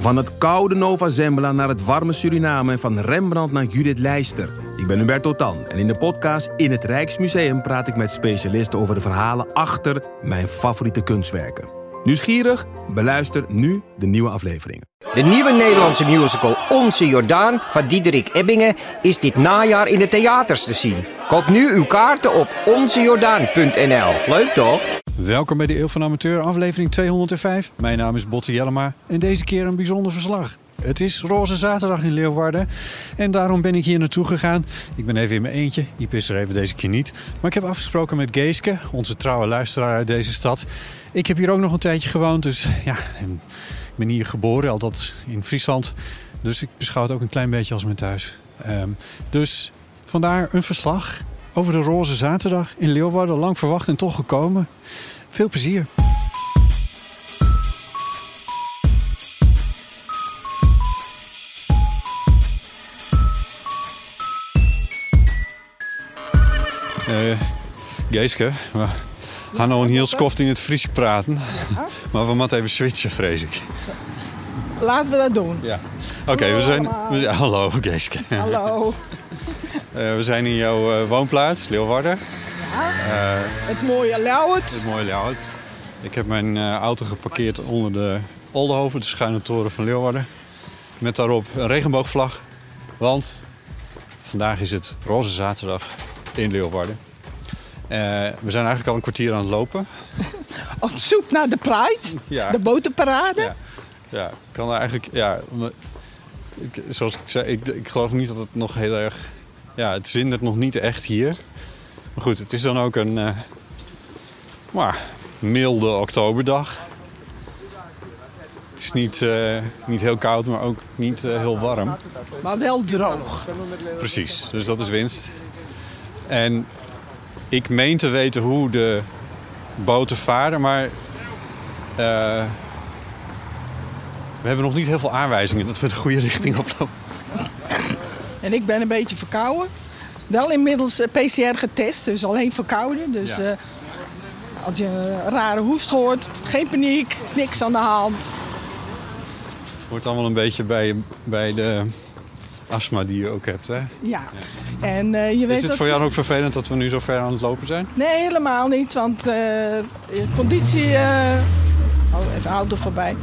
Van het koude Nova Zembla naar het warme Suriname en van Rembrandt naar Judith Leister. Ik ben Hubert Totan en in de podcast In het Rijksmuseum praat ik met specialisten over de verhalen achter mijn favoriete kunstwerken. Nieuwsgierig? Beluister nu de nieuwe afleveringen. De nieuwe Nederlandse musical Onze Jordaan van Diederik Ebbingen is dit najaar in de theaters te zien. Koop nu uw kaarten op onzejordaan.nl. Leuk toch? Welkom bij de Eeuw van Amateur, aflevering 205. Mijn naam is Botte Jellema en deze keer een bijzonder verslag. Het is Roze Zaterdag in Leeuwarden en daarom ben ik hier naartoe gegaan. Ik ben even in mijn eentje, Iep is er even deze keer niet. Maar ik heb afgesproken met Geeske, onze trouwe luisteraar uit deze stad. Ik heb hier ook nog een tijdje gewoond, dus ja, ik ben hier geboren, altijd in Friesland. Dus ik beschouw het ook een klein beetje als mijn thuis. Ehm, dus vandaar een verslag over de Roze Zaterdag in Leeuwarden. Lang verwacht en toch gekomen. Veel plezier. Uh, Geeske, we gaan nou een heel skoft in het Fries praten. Maar we moeten even switchen, vrees ik. Laten we dat doen. Ja. Oké, we zijn... We, hallo, Geeske. Hallo. Uh, we zijn in jouw uh, woonplaats, Leeuwarden. Ja, uh, het mooie Lauwert. Het mooie Lauwert. Ik heb mijn auto geparkeerd onder de Oldenhoven, de schuine toren van Leeuwarden. Met daarop een regenboogvlag. Want vandaag is het Roze Zaterdag in Leeuwarden. we zijn eigenlijk al een kwartier aan het lopen. Op zoek naar de Pride, ja. de botenparade. Ja. ja, ik kan eigenlijk... Ja, ik, zoals ik zei, ik, ik geloof niet dat het nog heel erg ja, het zindert nog niet echt hier. Maar goed, het is dan ook een uh, maar, milde oktoberdag. Het is niet, uh, niet heel koud, maar ook niet uh, heel warm. Maar wel droog. Precies, dus dat is winst. En ik meen te weten hoe de boten varen, maar we hebben nog niet heel veel aanwijzingen dat we de goede richting oplopen. En ik ben een beetje verkouden. Wel inmiddels PCR getest, dus alleen verkouden. Dus Ja. uh, als je een rare hoest hoort, geen paniek, niks aan de hand. Hoort allemaal een beetje bij, bij de astma die je ook hebt, hè? Ja. En uh, je weet Is het voor jou ook vervelend dat we nu zo ver aan het lopen zijn? Nee, helemaal niet, want uh, je conditie... Oh, even auto voorbij.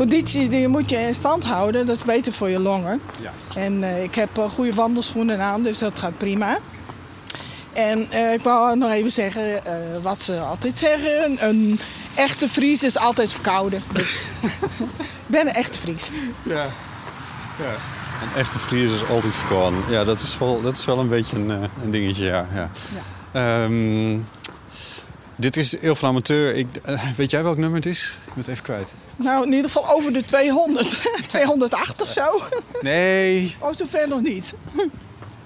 Conditie die moet je in stand houden, dat is beter voor je longen. Ja. En uh, ik heb uh, goede wandelschoenen aan, dus dat gaat prima. En uh, ik wou nog even zeggen wat ze altijd zeggen. Een echte Fries is altijd verkouden. Dus ik ben een echte Fries. Ja. ja. Een echte Fries is altijd verkouden. Ja, dat is wel, dat is wel een beetje een, een dingetje, ja. ja. ja. Um, dit is Eeuw van Amateur. Ik, uh, weet jij welk nummer het is? Ik het even kwijt. Nou, in ieder geval over de 200. 208 of zo. Nee. Oh, zover nog niet.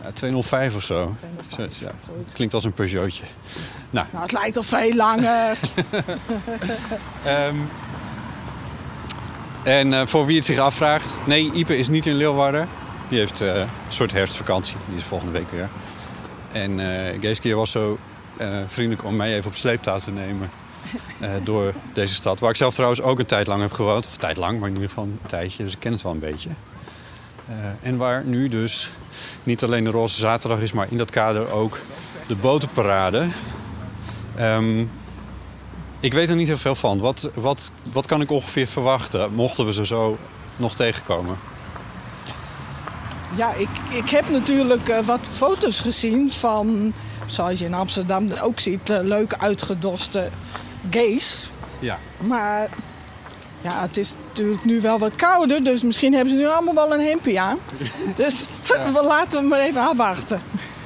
Ja, 205 of zo. 205. Ja, klinkt als een Peugeotje. Nou, nou het lijkt al veel langer. um, en uh, voor wie het zich afvraagt... Nee, Ipe is niet in Leeuwarden. Die heeft uh, een soort herfstvakantie. Die is volgende week weer. En uh, Geeske was zo vriendelijk om mij even op sleeptouw te nemen uh, door deze stad. Waar ik zelf trouwens ook een tijd lang heb gewoond. Of tijd lang, maar in ieder geval een tijdje. Dus ik ken het wel een beetje. Uh, en waar nu dus niet alleen de Roze Zaterdag is, maar in dat kader ook de botenparade. Um, ik weet er niet heel veel van. Wat, wat, wat kan ik ongeveer verwachten, mochten we ze zo nog tegenkomen? Ja, ik, ik heb natuurlijk wat foto's gezien van zoals je in Amsterdam ook ziet, leuk uitgedoste gays. Ja. Maar ja, het is natuurlijk nu wel wat kouder, dus misschien hebben ze nu allemaal wel een hempie aan. dus ja. laten we maar even afwachten.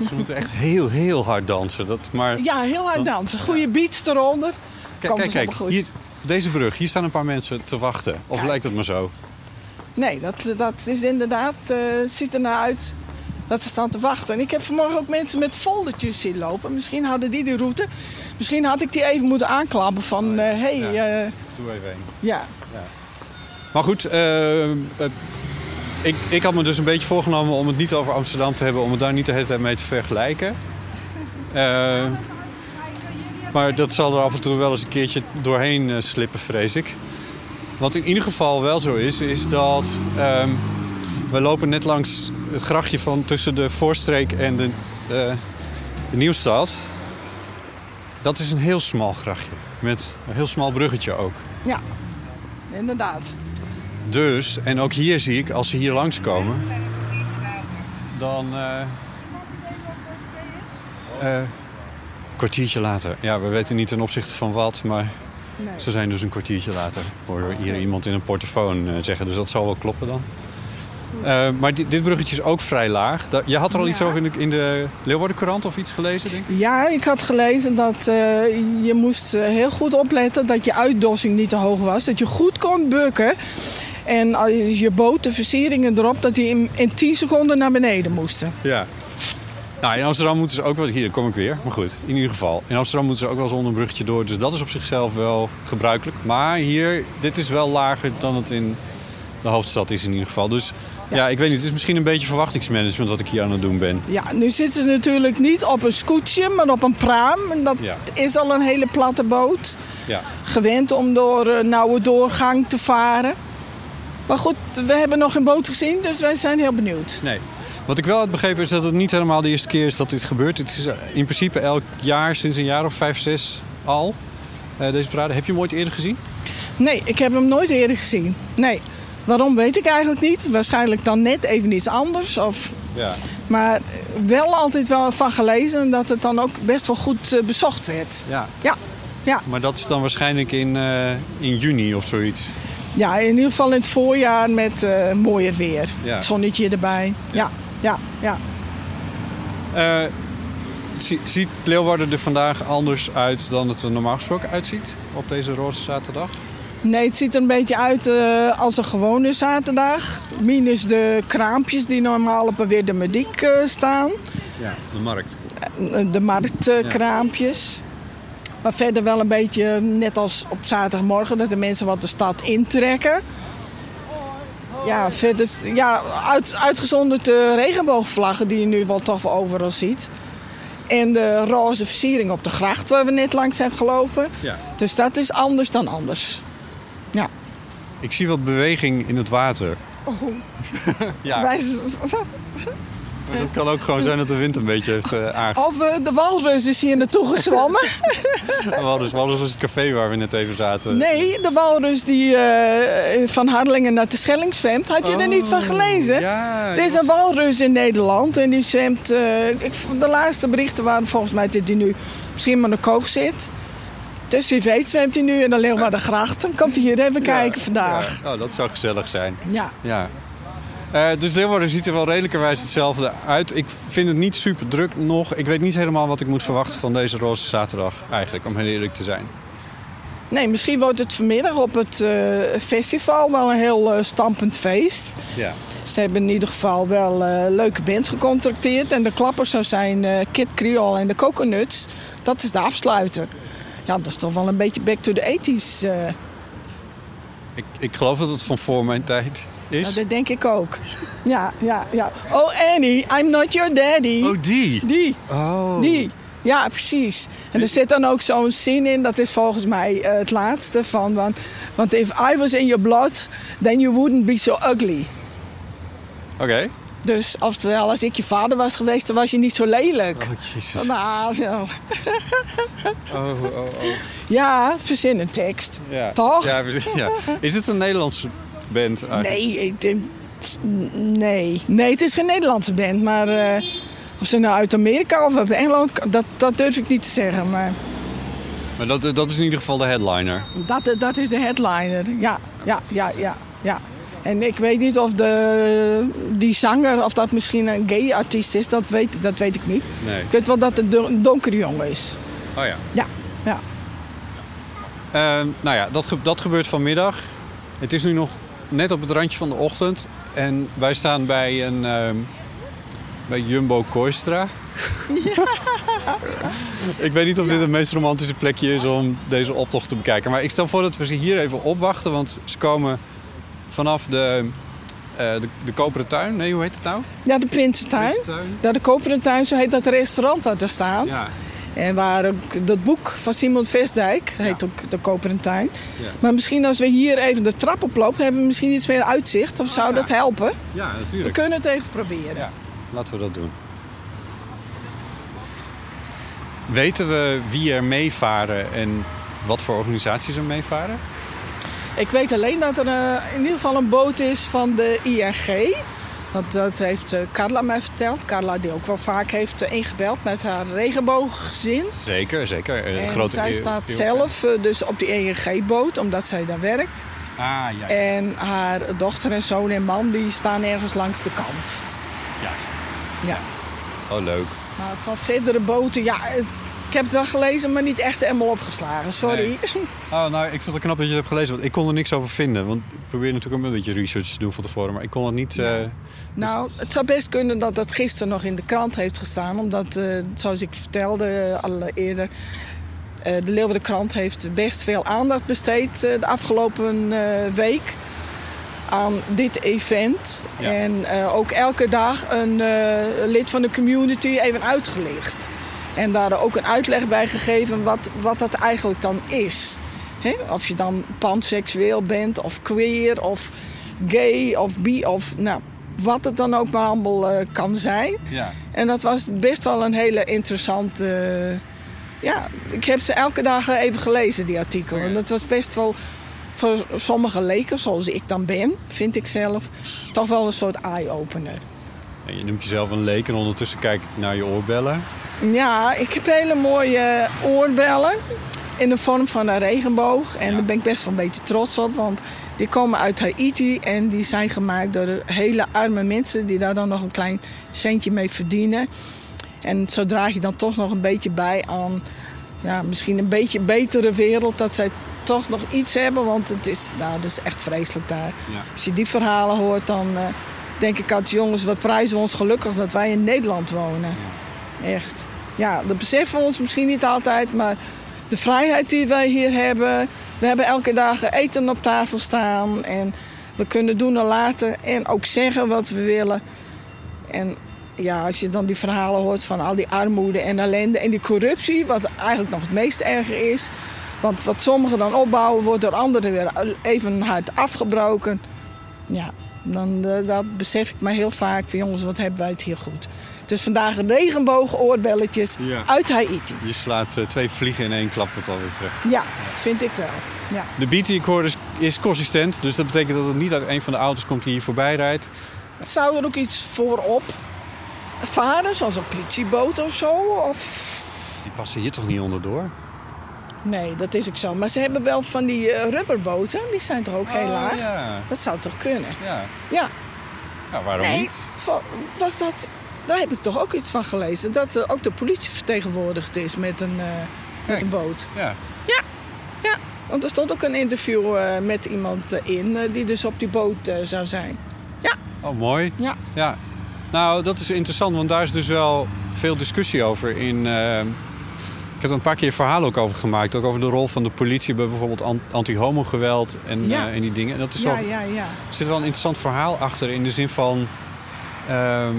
Ze moeten echt heel, heel hard dansen. Dat maar... Ja, heel hard dansen. Goede beats eronder. Kijk, kijk, kijk. Hier, deze brug, hier staan een paar mensen te wachten. Of lijkt het maar zo? Nee, dat, dat is inderdaad, uh, ziet er naar uit dat ze staan te wachten. En ik heb vanmorgen ook mensen met foldertjes zien lopen. Misschien hadden die de route. Misschien had ik die even moeten aanklappen van... hé... Uh, hey, ja. uh, Doe even een. Ja. ja. Maar goed, uh, ik, ik had me dus een beetje voorgenomen om het niet over Amsterdam te hebben... om het daar niet de hele tijd mee te vergelijken. Maar dat zal er af en toe wel eens een keertje doorheen slippen, vrees ik. wat in ieder geval wel zo is, is dat ehm, we lopen net langs het grachtje van tussen de Voorstreek en de, de Nieuwstad. Dat is een heel smal grachtje. Met een heel smal bruggetje ook. Ja, inderdaad. Dus, en ook hier zie ik, als ze hier langskomen, dan. eh eh, kwartiertje later. Ja, we weten niet ten opzichte van wat, maar Nee. ze zijn dus een kwartiertje later. Hoor hier iemand in een portofoon eh, zeggen, dus dat zal wel kloppen dan. Eh, maar dit, dit bruggetje is ook vrij laag. Je had er al iets over in de, in de Leeuwarden Courant of iets gelezen, denk ik? Ja, ik had gelezen dat eh, je moest eh, heel goed opletten dat je uitdossing niet te hoog was. Dat je goed kon bukken. En als je boot de versieringen erop, dat die in, in 10 seconden naar beneden moesten. Ja. Nou, in Amsterdam moeten ze ook wel... Hier kom ik weer, maar goed. In ieder geval. In Amsterdam moeten ze ook wel eens onder een bruggetje door. Dus dat is op zichzelf wel gebruikelijk. Maar hier, dit is wel lager dan het in de hoofdstad is in ieder geval. Dus ja, ik weet niet. Het is misschien een beetje verwachtingsmanagement wat ik hier aan het doen ben. Ja, nu zitten ze natuurlijk niet op een scootje, maar op een praam. En dat Ja. is al een hele platte boot. Ja. Gewend om door een nauwe doorgang te varen. Maar goed, we hebben nog geen boot gezien, dus wij zijn heel benieuwd. Nee. Wat ik wel heb begrepen is dat het niet helemaal de eerste keer is dat dit gebeurt. Het is eh, in principe elk jaar, sinds een jaar of vijf, zes al. eh, deze parade. Heb je hem ooit eerder gezien? Nee, ik heb hem nooit eerder gezien. Nee. Waarom weet ik eigenlijk niet. Waarschijnlijk dan net even iets anders. Of... Ja. Maar wel altijd wel van gelezen dat het dan ook best wel goed eh, bezocht werd. ja. Ja. Ja. Maar dat is dan waarschijnlijk in, eh, in juni of zoiets. ja, in ieder geval in het voorjaar met eh mooier weer. Ja. Het zonnetje erbij. Ja, ja, ja. Zie- ziet Leeuwarden er vandaag anders uit dan het er normaal gesproken uitziet op deze roze zaterdag? Nee, het ziet er een beetje uit eh, als een gewone zaterdag. Minus de kraampjes die normaal op een Weer Mediek eh, staan. Ja, de markt. de marktkraampjes. Maar verder wel een beetje net als op zaterdagmorgen dat de mensen wat de stad intrekken. Ja, verder, ja uit, uitgezonderd de regenboogvlaggen die je nu wel toch overal ziet. En de roze versiering op de gracht waar we net langs zijn gelopen. Ja. Dus dat is anders dan anders. Ja. Ik zie wat beweging in het water. ja, Wij, maar dat kan ook gewoon zijn dat de wind een beetje heeft uh, aange... of eh, de walrus is hier naartoe gezwommen. Walrus, Walrus was het café waar we net even zaten. Nee, de walrus die eh, van Harlingen naar de Schelling zwemt. Had je er niet van gelezen? Oh, Ja, Er is een walrus in Nederland en die zwemt... ik, de laatste berichten waren volgens mij dat hij nu misschien maar de koog zit. Dus wie weet zwemt hij nu in de Leeuwardengracht. Dan komt hij hier even kijken vandaag. Oh, dat zou gezellig zijn. Ja. Ja. Eh, dus Leeuwarden ziet er wel redelijkerwijs hetzelfde uit. Ik vind het niet super druk nog. Ik weet niet helemaal wat ik moet verwachten van deze roze zaterdag eigenlijk, om heel eerlijk te zijn. Nee, misschien wordt het vanmiddag op het eh, festival wel een heel eh, stampend feest. Ja. Ze hebben in ieder geval wel leuke bands gecontracteerd. En de klappers zou zijn Kid Creole en de Coconuts. Dat is de afsluiter. Ja, dat is toch wel een beetje back to the 80s. eh. Ik, ik geloof dat het van voor mijn tijd is. Nou, dat denk ik ook. Ja, ja, ja. Oh Annie, I'm not your daddy. Oh, die? Die, Oh. die. Ja, precies. En er zit dan ook zo'n zin in, dat is volgens mij eh, het laatste van... Want, want if I was in your blood, then you wouldn't be so ugly. Oké. Dus oftewel, als ik je vader was geweest, dan was je niet zo lelijk. Oh, jezus. Nou, zo. Oh, oh, oh. Ja, verzin een tekst. Ja. Toch? Ja, ja. Is het een Nederlandse band eigenlijk? Nee, ik denk... Nee. Nee, het is geen Nederlandse band, maar... eh, of ze nou uit Amerika of uit Engeland, dat, dat durf ik niet te zeggen. Maar Maar dat, dat is in ieder geval de headliner. dat, dat is de headliner. Ja, ja, ja, ja, ja. En ik weet niet of de, die zanger, of dat misschien een gay artiest is, dat weet, dat weet ik niet. Nee. Ik weet wel dat het een donkere jongen is. Oh ja. Ja, ja. Ehm, nou ja, dat, dat gebeurt vanmiddag. Het is nu nog net op het randje van de ochtend. En wij staan bij een ehm, bij Jumbo Koistra. ik weet niet of dit het meest romantische plekje is om deze optocht te bekijken. Maar ik stel voor dat we ze hier even opwachten. Want ze komen vanaf de, eh, de, de Koperen Tuin. Nee, hoe heet het nou? Ja, de Prinsentuin. Prinsentuin. Ja, de Koperen Tuin, zo heet dat restaurant dat er staat. Ja. En waar ook dat boek van Simon Vestdijk, heet ook De Koperen Tuin. Ja. Maar misschien als we hier even de trap oplopen, hebben we misschien iets meer uitzicht. Of zou ja. dat helpen? Ja, We natuurlijk. kunnen het even proberen. Ja, laten we dat doen. Weten we wie er meevaren en wat voor organisaties er meevaren? Ik weet alleen dat er eh, in ieder geval een boot is van de ING. Want dat heeft eh, Carla mij verteld. Carla die ook wel vaak heeft eh, ingebeld met haar regenbooggezin. Zeker, zeker. Een En grote zij staat zelf dus op die ING-boot, omdat zij daar werkt. Ah, ja. En haar dochter en zoon en man die staan ergens langs de kant. Juist. Ja. Oh, leuk. Maar van verdere boten, ja, ik heb het wel gelezen, maar niet echt helemaal opgeslagen. Sorry. Nee. Oh, nou, ik vind het knap dat je het hebt gelezen. Want ik kon er niks over vinden. Want ik probeer natuurlijk ook een beetje research te doen van tevoren. Maar ik kon het niet... eh, Nou, het zou best kunnen dat dat gisteren nog in de krant heeft gestaan. Omdat, eh, zoals ik vertelde eh, al eerder... eh, de Leeuwarden Krant heeft best veel aandacht besteed de afgelopen week aan dit event. Ja. En ook elke dag een lid van de community even uitgelicht. En daar ook een uitleg bij gegeven wat, wat dat eigenlijk dan is. Hè? Of je dan panseksueel bent, of queer, of gay, of bi, of nou, wat het dan ook maar allemaal eh, kan zijn. ja. En dat was best wel een hele interessante... eh, ja, ik heb ze elke dag even gelezen, die artikelen. En dat was best wel voor sommige leken, zoals ik dan ben, vind ik zelf, toch wel een soort eye-opener. Je noemt jezelf een leek en ondertussen kijk ik naar je oorbellen. Ja, ik heb hele mooie oorbellen in de vorm van een regenboog. En Ja. daar ben ik best wel een beetje trots op, want die komen uit Haiti en die zijn gemaakt door hele arme mensen die daar dan nog een klein centje mee verdienen. En zo draag je dan toch nog een beetje bij aan ja, misschien een beetje betere wereld. Dat zij toch nog iets hebben, want het is, nou, het is echt vreselijk daar. Ja. Als je die verhalen hoort, dan eh, denk ik altijd... jongens, wat prijzen we ons gelukkig dat wij in Nederland wonen. Echt. Ja, dat beseffen we ons misschien niet altijd, maar de vrijheid die wij hier hebben... We hebben elke dag eten op tafel staan en we kunnen doen en laten en ook zeggen wat we willen. En ja, als je dan die verhalen hoort van al die armoede en ellende en die corruptie, wat eigenlijk nog het meest erger is. Want wat sommigen dan opbouwen, wordt door anderen weer even hard afgebroken. Ja, dan eh, dat besef ik me heel vaak van jongens, wat hebben wij het hier goed. Dus vandaag een regenboogoorbelletjes Ja. uit Haiti. Je slaat eh, twee vliegen in één klap wat alweer terug. Ja, vind ik wel. Ja. De beat die ik hoor is, is consistent. Dus dat betekent dat het niet uit een van de auto's komt die hier voorbij rijdt. Zou er ook iets voorop varen, zoals een politieboot of zo? Of... Die passen hier toch niet onderdoor? Nee, dat is ook zo. Maar ze hebben wel van die eh, rubberboten, die zijn toch ook heel Oh, laag? Ja, Dat zou toch kunnen? ja. Ja. Nou, waarom nee, niet? was dat... Daar heb ik toch ook iets van gelezen. Dat er ook de politie vertegenwoordigd is met een, eh, met een boot. Ja. Ja, want er stond ook een interview eh, met iemand eh, in eh, die dus op die boot eh, zou zijn. Oh, mooi. Ja. Ja. Nou, dat is interessant, want daar is dus wel veel discussie over. In, eh, ik heb er een paar keer verhalen ook over gemaakt. Ook over de rol van de politie bij bijvoorbeeld an- anti-homo-geweld en, Ja. eh, en die dingen. En dat is Ja, wel, ja, ja. er zit wel een interessant verhaal achter in de zin van... ehm,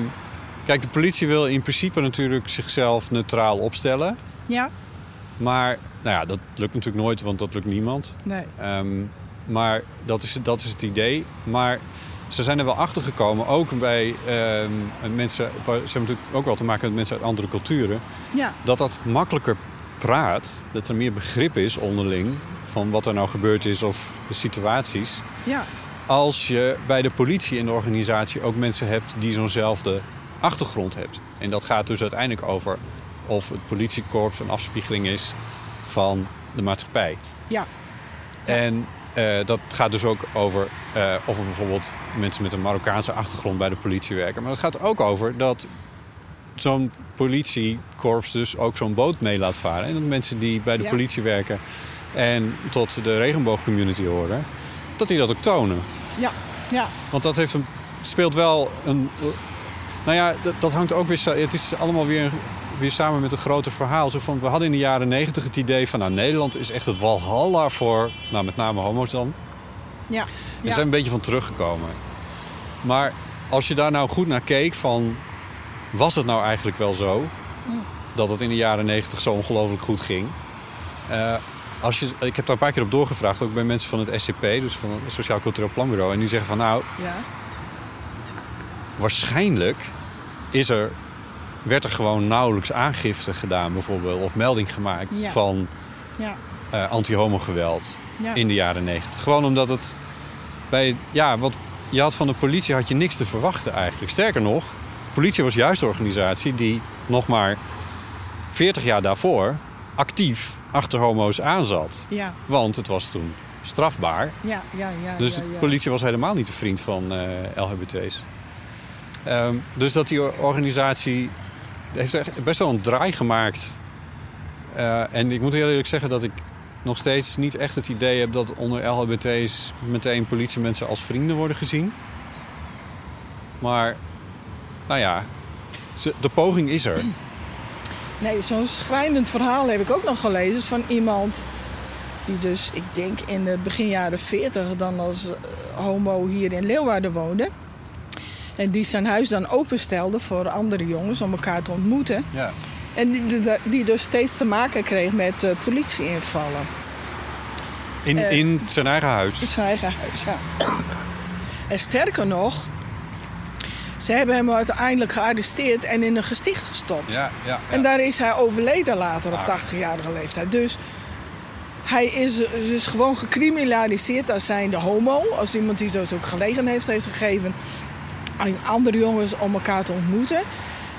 kijk, de politie wil in principe natuurlijk zichzelf neutraal opstellen. Ja? Maar nou ja, dat lukt natuurlijk nooit, want dat lukt niemand. Nee. Ehm, maar dat is, dat is het idee. Maar ze zijn er wel achter gekomen, ook bij ehm, mensen... Ze hebben natuurlijk ook wel te maken met mensen uit andere culturen... Ja. dat dat makkelijker praat, dat er meer begrip is onderling... van wat er nou gebeurd is of de situaties... Ja. als je bij de politie in de organisatie ook mensen hebt die zo'nzelfde achtergrond hebt. En dat gaat dus uiteindelijk over of het politiekorps een afspiegeling is van de maatschappij. Ja. En eh, dat gaat dus ook over eh, of er bijvoorbeeld mensen met een Marokkaanse achtergrond bij de politie werken. Maar het gaat ook over dat zo'n politiekorps dus ook zo'n boot mee laat varen. En dat mensen die bij de Ja. politie werken en tot de regenboogcommunity horen, dat die dat ook tonen. Ja. Ja. Want dat heeft een, speelt wel een. Nou ja, dat, dat hangt ook weer. Het is allemaal weer, weer samen met een groter verhaal. Zo van, we hadden in de jaren negentig het idee van. Nou, Nederland is echt het walhalla voor. Nou, met name homo's dan. Ja. En Ja. zijn een beetje van teruggekomen. Maar als je daar nou goed naar keek van... Was het nou eigenlijk wel zo? dat het in de jaren negentig zo ongelooflijk goed ging. Eh, als je, ik heb daar een paar keer op doorgevraagd, ook bij mensen van het SCP, dus van het Sociaal Cultureel Planbureau. En die zeggen van nou, Ja. waarschijnlijk is er, werd er gewoon nauwelijks aangifte gedaan bijvoorbeeld. Of melding gemaakt Ja. van Ja. eh anti-homo-geweld Ja. in de jaren negentig. Gewoon omdat het bij, ja, wat je had van de politie had je niks te verwachten eigenlijk. Sterker nog, de politie was juist de organisatie die nog maar 40 jaar daarvoor actief achter homo's aanzat. Ja. Want het was toen strafbaar. Ja. Ja. Ja. Dus de politie was helemaal niet de vriend van eh, LHBT's. Ehm, dus dat die organisatie heeft echt best wel een draai gemaakt. Eh, en ik moet heel eerlijk zeggen dat ik nog steeds niet echt het idee heb dat onder LHBT's meteen politiemensen als vrienden worden gezien. Maar, nou ja, de poging is er. Nee, zo'n schrijnend verhaal heb ik ook nog gelezen van iemand die dus, ik denk in de begin jaren 40 dan als eh, homo hier in Leeuwarden woonde. En die zijn huis dan openstelde voor andere jongens om elkaar te ontmoeten. Ja. En die, die, dus steeds te maken kreeg met eh, politieinvallen. In, Eh, in zijn eigen huis. In zijn eigen huis, ja. En sterker nog, ze hebben hem uiteindelijk gearresteerd en in een gesticht gestopt. Ja, ja, En daar is hij overleden later op Ah. 80-jarige leeftijd. Dus hij is dus gewoon gecriminaliseerd als zijnde homo. Als iemand die dus ook gelegenheid heeft gegeven andere jongens om elkaar te ontmoeten.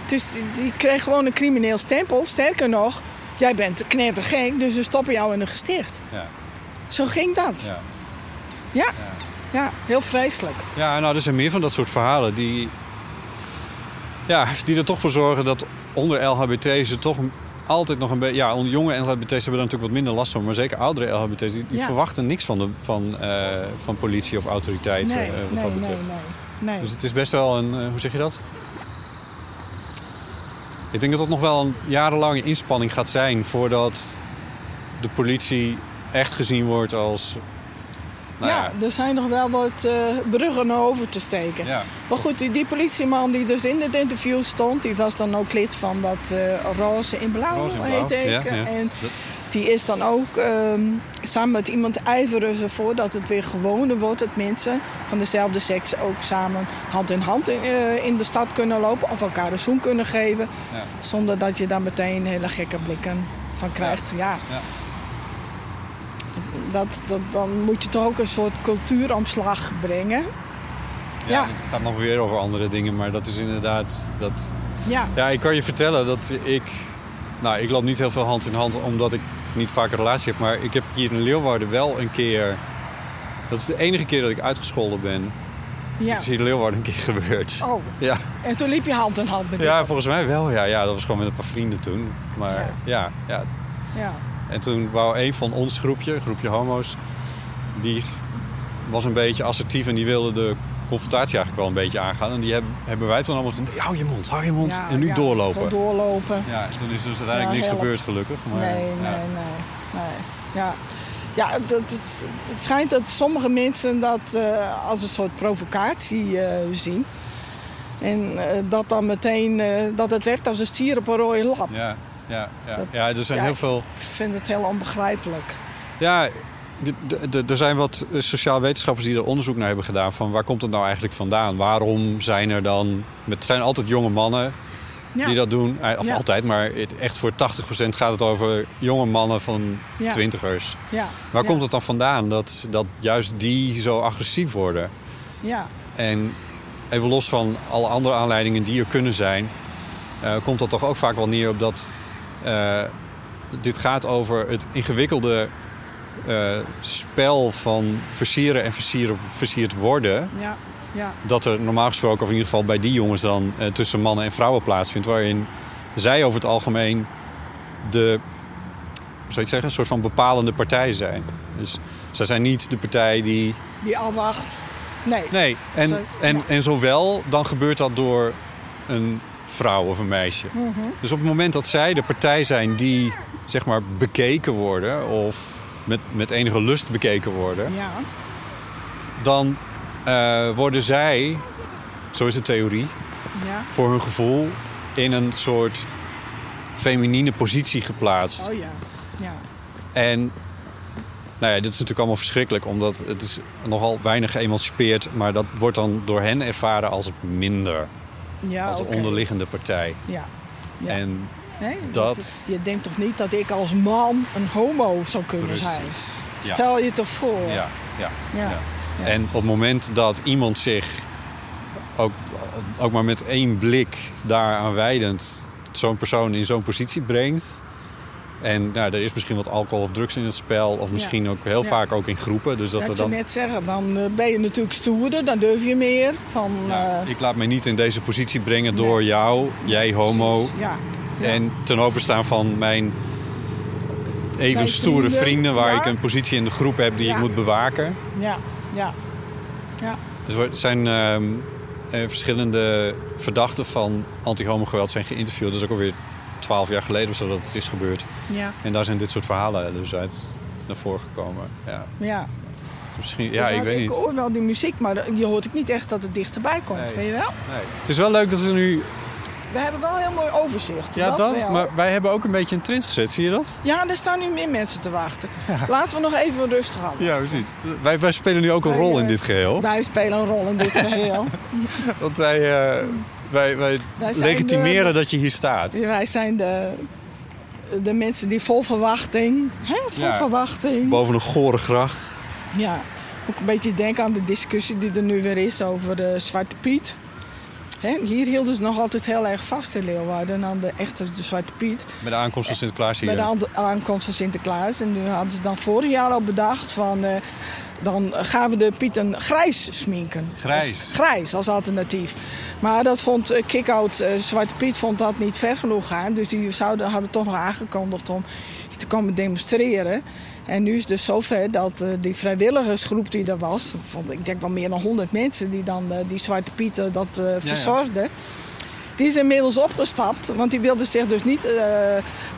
Dus die, kreeg gewoon een crimineel stempel. Sterker nog, jij bent knettergek, dus we stoppen jou in een gesticht. Ja, Zo ging dat. ja. Ja, ja heel vreselijk. Ja, nou, er zijn meer van dat soort verhalen die, ja, die er toch voor zorgen dat onder LHBT's toch altijd nog een beetje... Ja, onder jonge LHBT's hebben daar natuurlijk wat minder last van. Maar zeker oudere LHBT's, die, verwachten niks van, de, van, eh, van politie of autoriteiten. Nee, eh, wat nee, dat nee, betreft. nee, nee. Dus het is best wel een... eh, hoe zeg je dat? Ik denk dat het nog wel een jarenlange inspanning gaat zijn... voordat de politie echt gezien wordt als... Nou ja, ja, er zijn nog wel wat eh, bruggen over te steken. ja. Maar goed, die, die politieman die dus in het interview stond, die was dan ook lid van dat eh, Roze in Blauw, Roze in Blauw, heet ik. ja, ja. En die is dan ook ehm, samen met iemand ijveren ze voor dat het weer gewoner wordt dat mensen van dezelfde seks ook samen hand in hand in, eh, in de stad kunnen lopen of elkaar een zoen kunnen geven. Ja. Zonder dat je daar meteen hele gekke blikken van krijgt. Ja. Ja. Dat, dat, dan moet je toch ook een soort cultuuromslag brengen. Ja, Ja. Het gaat nog weer over andere dingen, maar dat is inderdaad. Dat... Ja, Ja, ik kan je vertellen dat ik. Nou, ik loop niet heel veel hand in hand omdat ik niet vaak een relatie heb. Maar ik heb hier in Leeuwarden wel een keer. Dat is de enige keer dat ik uitgescholden ben. ja. Dat is hier in Leeuwarden een keer gebeurd. Oh, Ja. en toen liep je hand in hand met ja, volgens mij wel. Ja, ja, dat was gewoon met een paar vrienden toen. Maar Ja. ja, ja. Ja. En toen wou een van ons groepje, een groepje homo's, die was een beetje assertief en die wilde de confrontatie eigenlijk wel een beetje aangaan. En die hebben, hebben wij toen allemaal gezegd, hou je mond, hou je mond. En nu doorlopen. doorlopen. Ja, toen is dus uiteindelijk niks gebeurd gelukkig. Maar, nee, nee, nee, nee. Ja, ja het, het, schijnt dat sommige mensen dat eh, als een soort provocatie eh, zien. En eh, dat dan meteen, dat het werkt als een stier op een rode lap. Ja, ja, ja. Dat- ja, er zijn ja, heel veel... Ik vind het heel onbegrijpelijk. Ja, er zijn wat eh, sociaal wetenschappers die er onderzoek naar hebben gedaan... van waar komt het nou eigenlijk vandaan? Waarom zijn er dan... Het zijn altijd jonge mannen Ja, die dat doen. Eh, Of Ja. altijd, maar echt voor 80% gaat het over jonge mannen van Ja. twintigers. ja, Waar komt het dan vandaan dat, dat juist die zo agressief worden? Ja, En even los van alle andere aanleidingen die er kunnen zijn... eh, komt dat toch ook vaak wel neer op dat... dit gaat over het ingewikkelde eh, spel van versieren en versieren, versierd worden... ja, ja, dat er normaal gesproken, of in ieder geval bij die jongens dan... eh, tussen mannen en vrouwen plaatsvindt... waarin zij over het algemeen de, hoe zou je het zeggen, een soort van bepalende partij zijn. Dus zij zijn niet de partij die die afwacht. Nee, Nee, en, en, ja. en zowel dan gebeurt dat door een vrouw of een meisje. Mhm. Dus op het moment dat zij de partij zijn die zeg maar bekeken worden of met, met enige lust bekeken worden, ja, dan eh, worden zij, zo is de theorie, ja, voor hun gevoel in een soort feminine positie geplaatst. Oh ja. Ja. En nou ja, dit is natuurlijk allemaal verschrikkelijk, omdat het is nogal weinig geëmancipeerd, maar dat wordt dan door hen ervaren als minder, Ja, als oké. onderliggende partij. Ja. ja. En Nee, dat- Je denkt toch niet dat ik als man een homo zou kunnen Precies. zijn? Ja. Stel je toch voor. ja, ja, Ja. ja. En op het moment dat iemand zich ook, ook maar met één blik daaraan wijdend zo'n persoon in zo'n positie brengt. En nou, er is misschien wat alcohol of drugs in het spel, of misschien ook heel Ja. vaak ook in groepen. Dus dat Dat er je net zeggen, dan eh, ben je natuurlijk stoerder, dan durf je meer. Van, Ja, eh, ik laat mij niet in deze positie brengen door Nee. jou, jij homo. precies. Ja. En ten openstaan van mijn even stoere vrienden, waar ik een positie in de groep heb die ik moet bewaken. ja, ja, ja. Dus er zijn ehm, eh, verschillende verdachten van anti-homo-geweld zijn geïnterviewd. Dat is ook alweer twaalf jaar geleden of zo dat het is gebeurd. ja, En daar zijn dit soort verhalen dus uit naar voren gekomen. Ja, ja. misschien, ja Dus ik weet Ik niet. hoor wel die muziek, maar je hoort ook niet echt dat het dichterbij komt. Nee. Vind je wel? Nee. Het is wel leuk dat ze nu... We hebben wel een heel mooi overzicht. Ja, dat, maar wij hebben ook een beetje een trend gezet, zie je dat? Ja, er staan nu meer mensen te wachten. Laten we nog even rustig houden. Ja, precies. Wij, wij spelen nu ook een Wij, rol in eh, dit geheel. Wij spelen een rol in dit geheel. Want wij, eh, wij, wij, legitimeren de- dat je hier staat. Wij zijn de, de mensen die vol verwachting... Hè, vol Ja. verwachting. Boven een gore gracht. Ja, ook een beetje denken aan de discussie die er nu weer is over de Zwarte Piet. Hier hielden ze nog altijd heel erg vast in Leeuwarden aan de echte de Zwarte Piet. Met de aankomst van Sinterklaas hier. Bij de aan- aankomst van Sinterklaas. En nu hadden ze dan vorig jaar al bedacht van... eh, dan gaan we de Pieten grijs sminken. Grijs? Dus grijs als alternatief. Maar dat vond uh, Kick-Out eh, Zwarte Piet vond dat niet ver genoeg gaan. Dus die zouden, hadden toch nog aangekondigd om te komen demonstreren. En nu is het dus zover dat eh, die vrijwilligersgroep die er was... Van, ik denk wel meer dan 100 mensen die dan eh, die Zwarte Pieten dat eh, verzorgden... Die is inmiddels opgestapt, want die wilde zich dus niet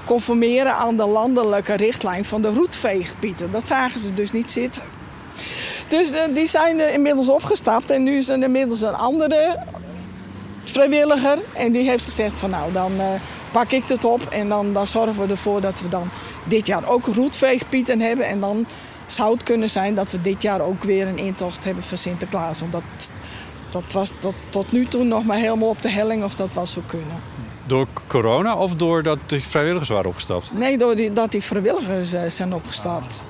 conformeren aan de landelijke richtlijn van de roetveegpieten. Dat zagen ze dus niet zitten. Dus die zijn inmiddels opgestapt en nu is er inmiddels een andere vrijwilliger. En die heeft gezegd van nou, dan pak ik het op en dan, dan zorgen we ervoor dat we dan dit jaar ook roetveegpieten hebben. En dan zou het kunnen zijn dat we dit jaar ook weer een intocht hebben van Sinterklaas. Want dat, dat was tot, tot nu toe nog maar helemaal op de helling of dat wel zou kunnen. Door corona of doordat de vrijwilligers waren opgestapt? Nee, doordat die vrijwilligers eh, zijn opgestapt.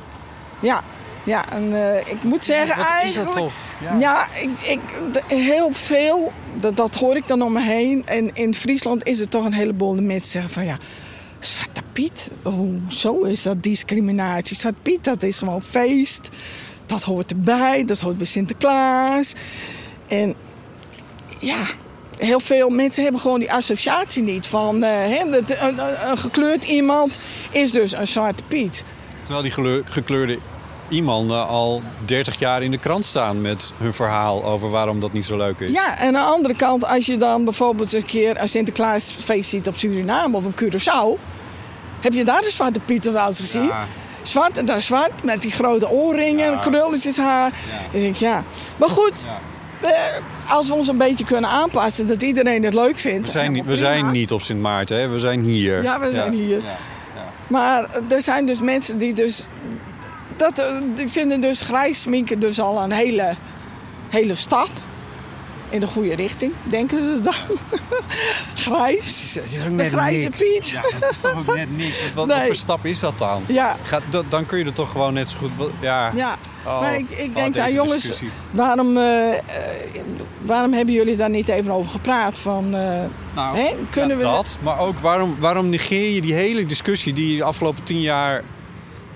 Ja, ja en eh, ik moet zeggen is eigenlijk... dat toch? Ja, ik, ik, heel veel, dat, dat hoor ik dan om me heen. En in Friesland is het toch een heleboel de mensen zeggen van ja... Zwarte Piet, hoezo is dat discriminatie? Zwarte Piet, dat is gewoon feest. Dat hoort erbij, dat hoort bij Sinterklaas. En ja, heel veel mensen hebben gewoon die associatie niet van... hè, dat, een, gekleurd iemand is dus een Zwarte Piet. Terwijl die gekleurde iemanden al 30 jaar in de krant staan met hun verhaal over waarom dat niet zo leuk is. Ja, en aan de andere kant, als je dan bijvoorbeeld een keer een Sinterklaasfeest ziet op Suriname of op Curaçao, heb je daar de Zwarte Pieten wel eens gezien? Ja. Zwart en daar zwart, met die grote oorringen, Ja. krulletjes haar. Ik denk, ja. Maar goed, Ja. eh, als we ons een beetje kunnen aanpassen, dat iedereen het leuk vindt. We, zijn, niet- we zijn niet op Sint Maarten, hè? we zijn hier. Ja, we zijn hier. Ja. Maar er zijn dus mensen die dus... Dat, eh, die vinden dus grijs sminken dus al een hele, hele stap. In de goede richting, denken ze dan. grijs. Het is ook De grijze Piet. Ja, het is toch ook net niks. Want Wat, voor stap is dat dan? Ja, Gaat, dat- dan kun je er toch gewoon net zo goed... Ja, ja. Oh, maar ik, ik oh, denk, ja, deze jongens, discussie. waarom, eh, eh, waarom hebben jullie daar niet even over gepraat? Van, Nou, hè, kunnen ja, we... dat. Maar ook waarom, waarom negeer je die hele discussie die de afgelopen tien jaar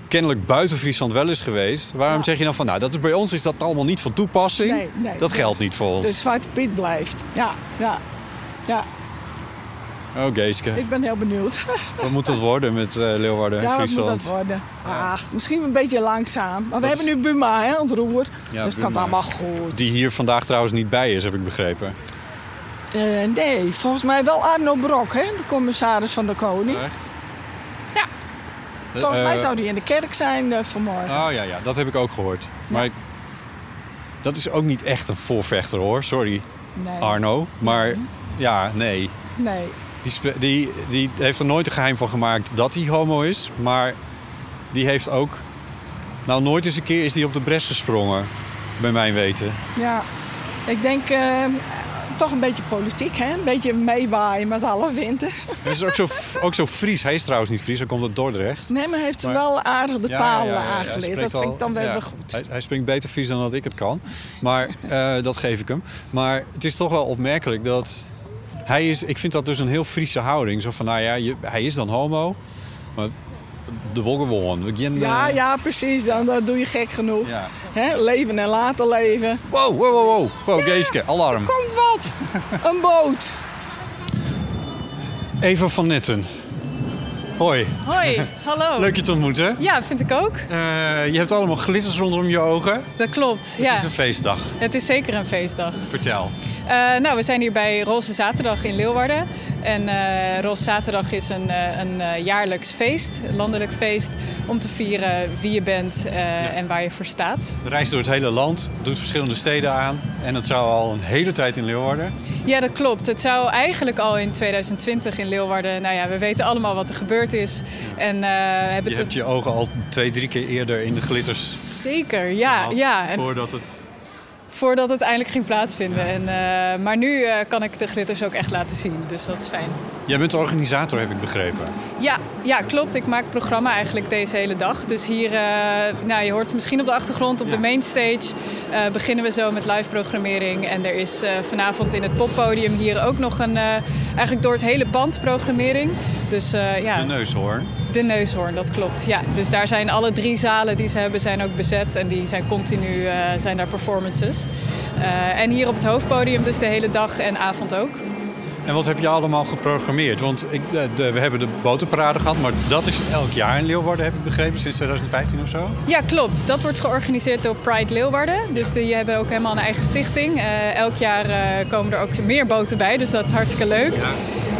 kennelijk buiten Friesland wel is geweest? Waarom Ja. zeg je dan van, nou, dat is bij ons is dat allemaal niet van toepassing? Nee, nee, dat dus- geldt niet voor ons. De Zwarte Piet blijft. Ja, ja, ja. Oh, Geeske, Ik ben heel benieuwd. wat moet dat worden met eh, Leeuwarden en Ja, wat moet Friesland? dat worden? Ach, misschien een beetje langzaam. Maar we hebben nu Buma hè, aan het roer. Ja, dus het kan allemaal goed. Die hier vandaag trouwens niet bij is, heb ik begrepen. Eh, nee, volgens mij wel Arno Brok, hè, de commissaris van de Koning. Echt? Ja. Volgens mij Eh, zou die in de kerk zijn eh, vanmorgen. Oh ja, ja, dat heb ik ook gehoord. Maar ik- dat is ook niet echt een voorvechter hoor, sorry nee. Arno. Maar ja, nee. Nee. Die, die, die heeft er nooit een geheim van gemaakt dat hij homo is. Maar die heeft ook... Nou, nooit eens een keer is die op de bres gesprongen. Bij mijn weten. Ja, ik denk eh, toch een beetje politiek, hè? Een beetje meewaaien met alle winden. Hij is ook zo, ook zo Fries. Hij is trouwens niet Fries, hij komt uit Dordrecht. Nee, maar hij heeft Maar- wel aardig de taal ja, ja, ja, hij aangeleerd. Dat vind al- ik dan wel weer goed. Hij, hij springt beter Fries dan dat ik het kan. Maar eh, dat geef ik hem. Maar het is toch wel opmerkelijk dat... Hij is, ik vind dat dus een heel Friese houding. Zo van, nou ja, je, hij is dan homo. Maar de wolken gewoon. We gaan, eh, Ja, ja, precies. Dan, dan doe je gek genoeg. ja. Hè? Leven en laten leven. Wow, wow, wow, wow. Wow, Geeske, alarm. Komt wat! Een boot. Eva van Netten. Hoi, Hoi, hallo. leuk je te ontmoeten. Ja, vind ik ook. Eh, je hebt allemaal glitters rondom je ogen. Dat klopt. Het ja. is een feestdag. Het is zeker een feestdag. Vertel. Eh, nou, we zijn hier bij Roze Zaterdag in Leeuwarden. En eh Roze Zaterdag is een, eh, een jaarlijks feest, een landelijk feest, om te vieren wie je bent en waar je voor staat. Reist door het hele land, doet verschillende steden aan. En dat zou al een hele tijd in Leeuwarden. Ja, dat klopt. Het zou eigenlijk al in 2020 in Leeuwarden. Nou ja, we weten allemaal wat er gebeurd is. En hebben Je het hebt je ogen al twee, drie keer eerder in de glitters zeker, ja, gehad, ja. En Voordat het... voordat het eindelijk ging plaatsvinden. En, eh, maar nu eh, kan ik de glitters ook echt laten zien. Dus dat is fijn. Jij bent de organisator, heb ik begrepen. Ja, ja, klopt. Ik maak het programma eigenlijk deze hele dag. Dus hier, eh, nou, je hoort het misschien op de achtergrond, op Ja. de mainstage beginnen we zo met live programmering. En er is vanavond in het poppodium hier ook nog een, eigenlijk door het hele pand programmering. Dus ja, De neushoorn. De neushoorn, dat klopt. Ja, dus daar zijn alle drie zalen die ze hebben zijn ook bezet en die zijn continu eh, zijn daar performances. Eh, en hier op het hoofdpodium dus de hele dag en avond ook. En wat heb je allemaal geprogrammeerd? Want ik, eh, de, we hebben de botenparade gehad, maar dat is elk jaar in Leeuwarden, heb ik begrepen, sinds 2015 of zo. Ja, klopt. Dat wordt georganiseerd door Pride Leeuwarden. Dus die hebben ook helemaal een eigen stichting. Elk jaar komen er ook meer boten bij, dus dat is hartstikke leuk.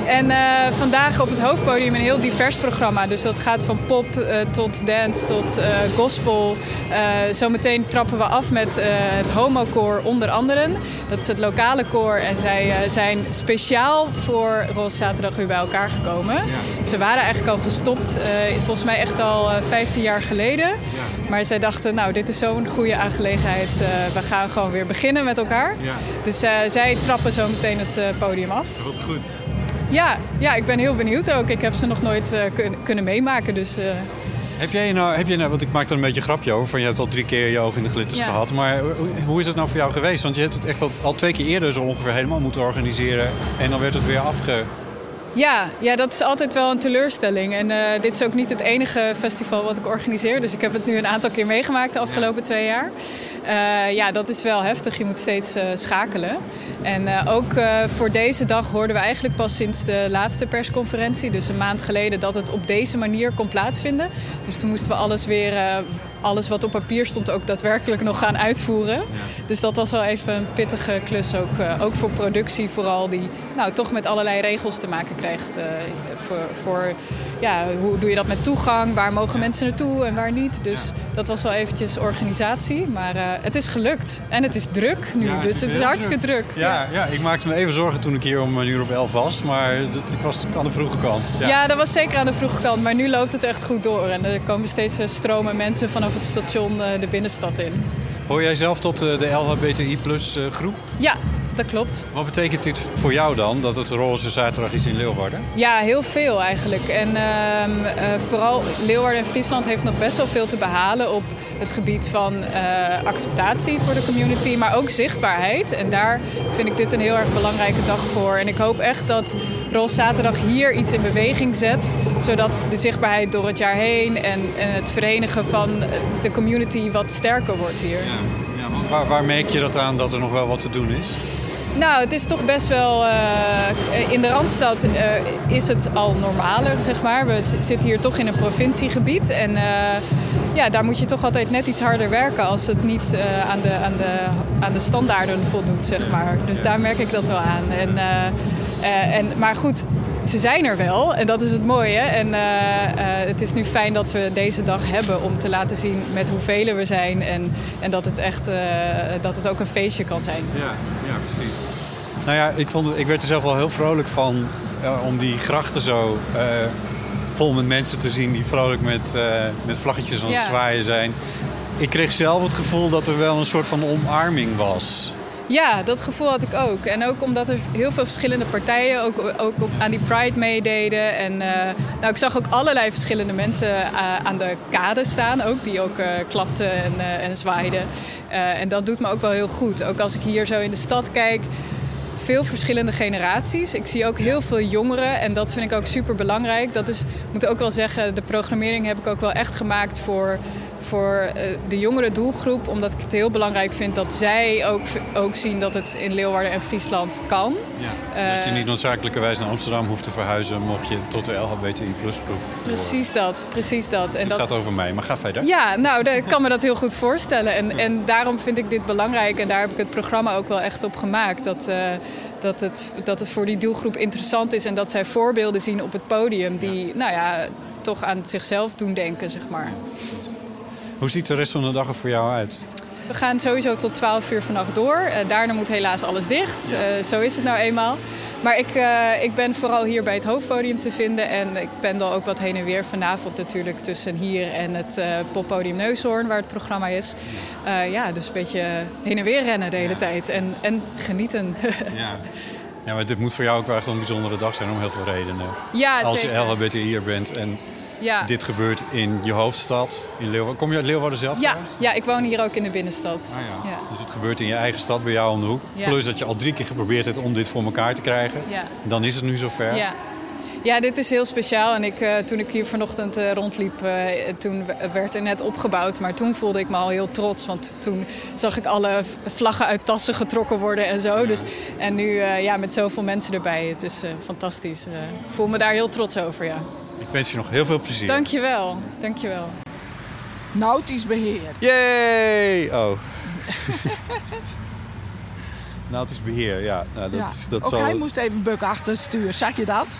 En eh, vandaag op het hoofdpodium een heel divers programma. Dus dat gaat van pop eh, tot dance tot eh, gospel. Zometeen trappen we af met het homokoor onder anderen. Dat is het lokale koor en zij zijn speciaal voor Roze Zaterdag weer bij elkaar gekomen. Ze waren eigenlijk al gestopt, volgens mij echt al eh, 15 jaar geleden. Maar zij dachten, nou dit is zo'n goede aangelegenheid. we gaan gewoon weer beginnen met elkaar. Ja. Dus zij trappen zo meteen het podium af. Wat goed. Ja, ja, ik ben heel benieuwd ook. Ik heb ze nog nooit eh, kun- kunnen meemaken. Dus eh, Heb jij nou, heb jij nou, want ik maak er een beetje een grapje over, van je hebt al drie keer je ogen in de glitters Ja. gehad. Maar hoe, hoe is het nou voor jou geweest? Want je hebt het echt al, al twee keer eerder zo ongeveer helemaal moeten organiseren. En dan werd het weer afge... ja, ja, dat is altijd wel een teleurstelling. En eh, dit is ook niet het enige festival wat ik organiseer. Dus ik heb het nu een aantal keer meegemaakt de afgelopen twee jaar. Eh, ja, dat is wel heftig. Je moet steeds eh, schakelen. En eh, ook voor deze dag hoorden we eigenlijk pas sinds de laatste persconferentie, dus een maand geleden, dat het op deze manier kon plaatsvinden. Dus toen moesten we alles weer, alles wat op papier stond, ook daadwerkelijk nog gaan uitvoeren. Dus dat was wel even een pittige klus, ook, ook voor productie vooral, die nou, toch met allerlei regels te maken krijgt. Voor, voor ja, hoe doe je dat met toegang, waar mogen mensen naartoe en waar niet. Dus dat was wel eventjes organisatie, maar eh, het is gelukt. En het is druk nu, Ja, het dus is het is hartstikke druk. Ja, ja, ik maakte me even zorgen toen ik hier om een uur of elf was. Maar dat, ik was aan de vroege kant. Ja. dat was zeker aan de vroege kant, maar nu loopt het echt goed door. En er komen steeds eh, stromen mensen vanaf het station eh, de binnenstad in. Hoor jij zelf tot de LHBTI plus groep? Ja, dat klopt. Wat betekent dit voor jou dan, dat het roze zaterdag is in Leeuwarden? Ja, heel veel eigenlijk. En ehm, eh, vooral Leeuwarden en Friesland heeft nog best wel veel te behalen op het gebied van eh, acceptatie voor de community, maar ook zichtbaarheid. En daar vind ik dit een heel erg belangrijke dag voor. En ik hoop echt dat Roze Zaterdag hier iets in beweging zet, zodat de zichtbaarheid door het jaar heen en, en het verenigen van de community wat sterker wordt hier. Ja, ja, waar, waar merk je dat aan dat er nog wel wat te doen is? Nou, het is toch best wel. eh, in de randstad eh, is het al normaler, zeg maar. We zitten hier toch in een provinciegebied. En eh, ja, daar moet je toch altijd net iets harder werken als het niet aan, de, aan, de, aan de standaarden voldoet, zeg maar. Dus daar merk ik dat wel aan. En, en, maar goed. Ze zijn er wel en dat is het mooie. En het is nu fijn dat we deze dag hebben om te laten zien met hoeveel we zijn. En, en dat het echt dat het ook een feestje kan zijn. Ja, ja precies. Nou ja, ik, vond, ik werd er zelf wel heel vrolijk van. eh, om die grachten zo eh, vol met mensen te zien die vrolijk met, eh, met vlaggetjes aan het Ja. zwaaien zijn. Ik kreeg zelf het gevoel dat er wel een soort van omarming was. Ja, dat gevoel had ik ook. En ook omdat er heel veel verschillende partijen ook, ook op, aan die Pride meededen. En nou, ik zag ook allerlei verschillende mensen aan de kade staan, ook, die ook klapten en, en zwaaiden. En dat doet me ook wel heel goed. Ook als ik hier zo in de stad kijk, veel verschillende generaties. Ik zie ook heel veel jongeren en dat vind ik ook super belangrijk. Dat is, ik moet ook wel zeggen, de programmering heb ik ook wel echt gemaakt voor, voor eh, de jongere doelgroep. Omdat ik het heel belangrijk vind dat zij ook, ook zien dat het in Leeuwarden en Friesland kan. dat je Eh, niet noodzakelijkerwijs naar Amsterdam hoeft te verhuizen mocht je tot de LHBTI plus groep. Precies dat, precies dat. En Het dat gaat over mij, maar ga verder. Ja, nou, ik kan me dat heel goed voorstellen. En, en daarom vind ik dit belangrijk. En daar heb ik het programma ook wel echt op gemaakt. Dat, eh, dat, het, dat het voor die doelgroep interessant is. En dat zij voorbeelden zien op het podium. Die, nou ja, toch aan zichzelf doen denken, zeg maar. Hoe ziet de rest van de dag er voor jou uit? We gaan sowieso tot 12 uur vannacht door. Eh, daarna moet helaas alles dicht. Eh, zo is het nou eenmaal. Maar ik, eh, ik ben vooral hier bij het hoofdpodium te vinden. En ik pendel ook wat heen en weer vanavond natuurlijk tussen hier en het poppodium Neushoorn, waar het programma is. Ja, dus een beetje heen en weer rennen de hele tijd. En, en genieten. Ja. ja, maar dit moet voor jou ook wel echt een bijzondere dag zijn om heel veel redenen. ja, Als je zeker. LHBTI'er bent en Ja. dit gebeurt in je hoofdstad, in Leeuwarden. Kom je uit Leeuwarden zelf? Ja, ja, ik woon hier ook in de binnenstad. Ah, ja. Ja. Dus het gebeurt in je eigen stad, bij jou om de hoek. Plus dat je al drie keer geprobeerd hebt om dit voor elkaar te krijgen. Ja. Dan is het nu zover. Ja. Ja, dit is heel speciaal. En ik, eh, toen ik hier vanochtend eh, rondliep, eh, toen werd er net opgebouwd. Maar toen voelde ik me al heel trots. Want toen zag ik alle vlaggen uit tassen getrokken worden en zo. Dus, en nu ja, met zoveel mensen erbij. Het is fantastisch. Ik voel me daar heel trots over, ja. Ik wens je nog heel veel plezier. Dankjewel. Dankjewel. Nautisch beheer. Yay! Oh. Nautisch beheer, ja. Nou, dat, ja. is- dat Ook zal... hij moest even bukken achter het stuur. Zag je dat?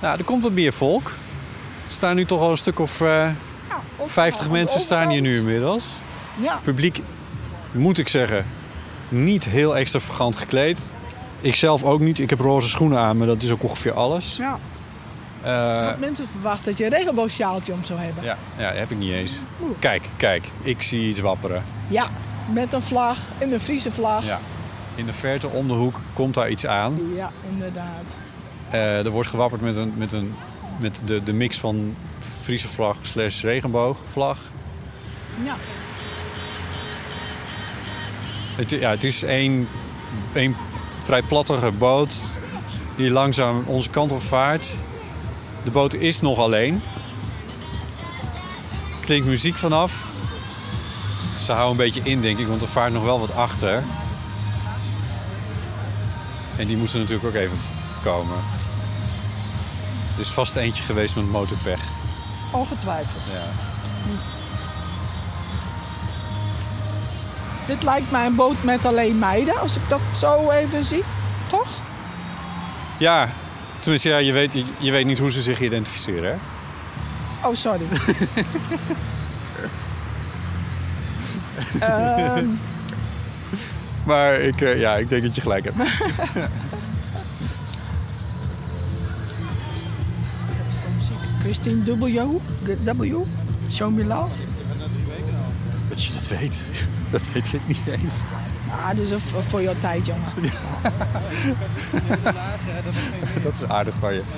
Nou, er komt wat meer volk. Er staan nu toch al een stuk of eh, Ja, ook 50 aan mensen staan hier nu inmiddels. Ja. Publiek, moet ik zeggen, niet heel extravagant gekleed. Ik zelf ook niet. Ik heb roze schoenen aan, maar dat is ook ongeveer alles. ja. Eh, Had mensen verwacht dat je een regenboogsjaaltje om zou hebben. ja, ja, heb ik niet eens. Kijk, kijk, ik zie iets wapperen. Ja, met een vlag en een Friese vlag. Ja. In de verte om de hoek komt daar iets aan. Ja, inderdaad. Eh, er wordt gewapperd met, een, met, een, met de, de mix van Friese vlag slash regenboogvlag. Ja. Het, ja, het is een, een vrij plattige boot die langzaam onze kant op vaart. De boot is nog alleen. Klinkt muziek vanaf. Ze houden een beetje in, denk ik, want er vaart nog wel wat achter. En die moesten natuurlijk ook even komen. Er is vast eentje geweest met motorpech. Ongetwijfeld. Ja. Dit lijkt mij een boot met alleen meiden, als ik dat zo even zie. Toch? ja, tenminste, ja, je, weet, je, weet niet hoe ze zich identificeren, hè? Oh, sorry. Ehm, Maar ik, eh, ja, ik denk dat je gelijk hebt. Christine W. W. Show me love. Dat je dat weet, dat weet ik niet eens. Ah, dus voor jouw tijd, jongen. Dat is aardig van je.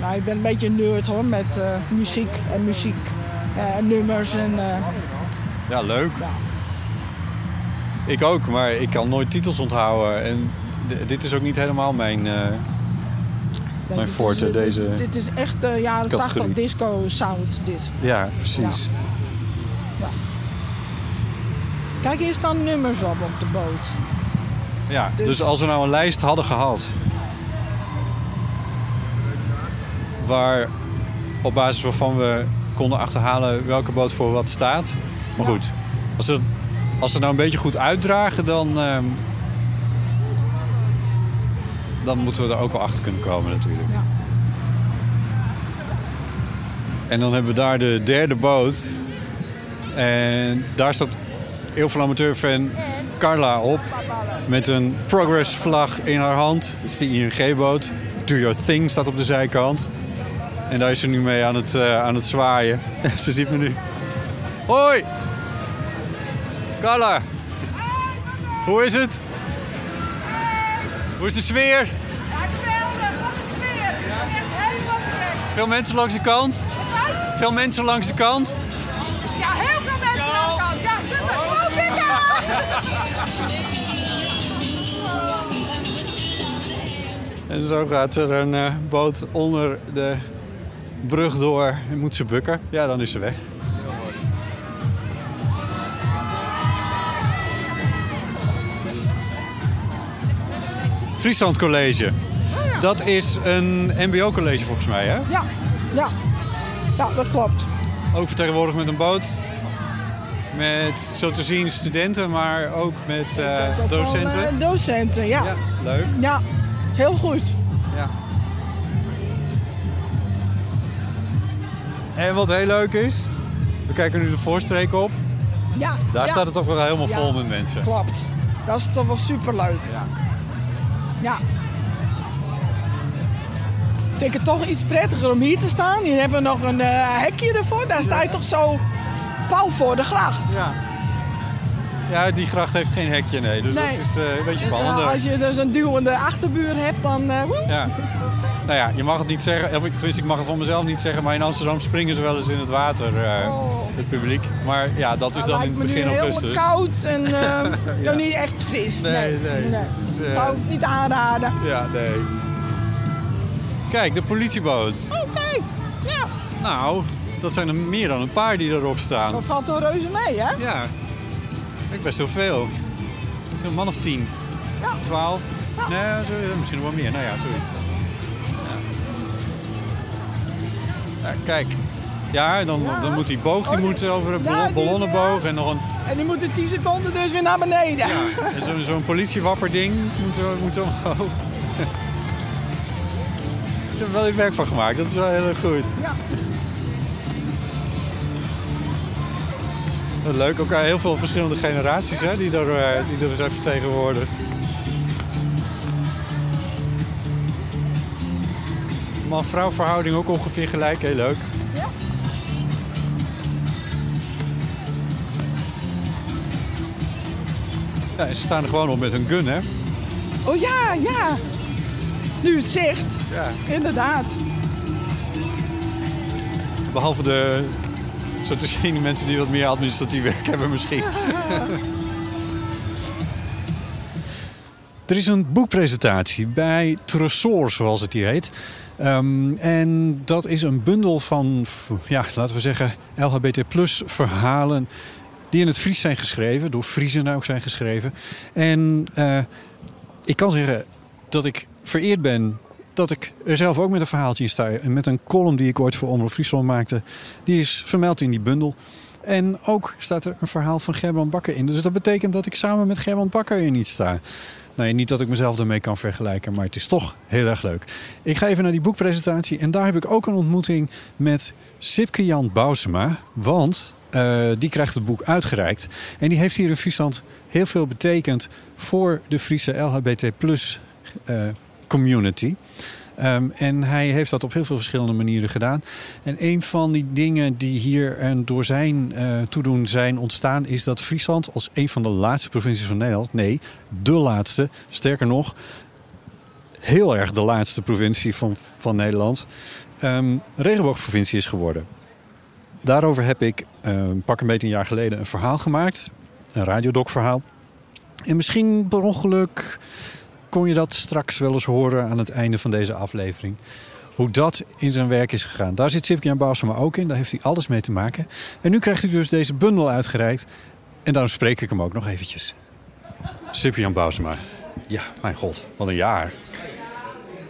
Nou, ik ben een beetje een nerd hoor, met eh, muziek en muziek. eh, nummers en... eh, Ja, leuk. Ja. Ik ook, maar ik kan nooit titels onthouden. En dit is ook niet helemaal mijn... Mijn forte, deze Dit is echt de jaren categorie. 80 disco sound, dit. Ja, precies. Kijk, hier staan nummers op op de boot. Ja, dus... Dus- als we nou een lijst hadden gehad... waar op basis waarvan we konden achterhalen welke boot voor wat staat. Maar Ja. goed, als ze, als ze nou een beetje goed uitdragen, dan... ehm, dan moeten we er ook wel achter kunnen komen natuurlijk. Ja. En dan hebben we daar de derde boot. En daar staat heel veel amateurfan Carla op met een progress vlag in haar hand. Dat is die ING-boot. Do your thing staat op de zijkant. En daar is ze nu mee aan het, uh, aan het zwaaien. ze ziet me nu. Hoi! Carla! Hoe is het? Hoe is de sfeer? Ja, geweldig. Wat een sfeer. Het is echt helemaal te gek. Veel mensen langs de kant? Veel mensen langs de kant? En zo gaat er een uh, boot onder de brug door en moet ze bukken. Ja, dan is ze weg. Friesland College. Dat is een mbo-college volgens mij, hè? Ja, ja. ja, dat klopt. Ook vertegenwoordigd met een boot. Met, zo te zien, studenten, maar ook met uh, docenten. Wel, uh, docenten, ja. ja. Leuk. Ja, heel goed. Ja. En wat heel leuk is, we kijken nu de voorstreek op. Ja. Daar ja. staat het toch wel helemaal Ja. vol met mensen. Klopt. Dat is toch wel superleuk. Ja. Ja. Vind ik het toch iets prettiger om hier te staan. Hier hebben we nog een eh, hekje ervoor. Daar sta je toch zo pal voor de gracht. Ja. Ja, die gracht heeft geen hekje, nee. Dus Nee. dat is eh, een beetje Dus, eh, als je dus een duwende achterbuur hebt, dan... woe. Ja. Nou ja, je mag het niet zeggen, of ik- tenminste ik mag het van mezelf niet zeggen, maar in Amsterdam springen ze wel eens in het water, Oh. het publiek. Maar ja, dat is Het dan in het begin augustus. koud en eh, nog niet echt fris. Nee, nee. Dus, eh, Zou ik niet aanraden. Ja, nee. Kijk, de politieboot. Oh, kijk. Ja, Nou, dat zijn er meer dan een paar die erop staan. dat valt toch reuze mee, hè? Ja, kijk, best wel veel. Zo'n man of tien. Ja. Twaalf. Nee, zo, misschien wel meer. Nou ja, zoiets. Ja. Ja, kijk. Ja, dan, Ja. dan moet die boog die Oh, moet over een ja, ballon- ballonnenboog en nog een... En die moeten 10 seconden dus weer naar beneden. Ja, zo'n zo'n politiewapperding moet, er- moet omhoog. Ze hebben er wel even werk van gemaakt, dat is wel heel erg goed. Ja. Leuk, ook heel veel verschillende generaties hè, die, er, eh, die er zijn vertegenwoordigd. Man-vrouw verhouding ook ongeveer gelijk, heel leuk. Ja. Ja, en ze staan er gewoon op met een gun, hè? Oh ja, ja. Nu het zegt. Ja. Inderdaad. Behalve de, zo te zien, mensen die wat meer administratief werk hebben misschien. Er is een boekpresentatie bij Tresor, zoals het hier heet. Ehm, en dat is een bundel van, ja, laten we zeggen, LHBT verhalen die in het Fries zijn geschreven, door Friesen ook zijn geschreven. En eh, ik kan zeggen dat ik vereerd ben dat ik er zelf ook met een verhaaltje in sta. En met een column die ik ooit voor Omroep Friesland maakte. Die is vermeld in die bundel. En ook staat er een verhaal van Gerbrand Bakker in. Dus dat betekent dat ik samen met Gerbrand Bakker in iets sta. Nee, niet dat ik mezelf ermee kan vergelijken, maar het is toch heel erg leuk. Ik ga even naar die boekpresentatie en daar heb ik ook een ontmoeting met Sipke Jan Bousema. Want eh, die krijgt het boek uitgereikt. En die heeft hier in Friesland heel veel betekend voor de Friese LHBT plus eh, community. Ehm, en hij heeft dat op heel veel verschillende manieren gedaan. En een van die dingen die hier en door zijn eh, toedoen zijn ontstaan... is dat Friesland als een van de laatste provincies van Nederland... nee, de laatste, sterker nog... heel erg de laatste provincie van, van Nederland... ehm regenboogprovincie is geworden. Daarover heb ik eh, pak een beetje een jaar geleden een verhaal gemaakt. Een radiodoc-verhaal. En misschien per ongeluk kon je dat straks wel eens horen aan het einde van deze aflevering. Hoe dat in zijn werk is gegaan. Daar zit Sipke Bousema ook in. Daar heeft hij alles mee te maken. En nu krijgt hij dus deze bundel uitgereikt. En daarom spreek ik hem ook nog eventjes. Sipke Bousema. Ja. Mijn god, wat een jaar.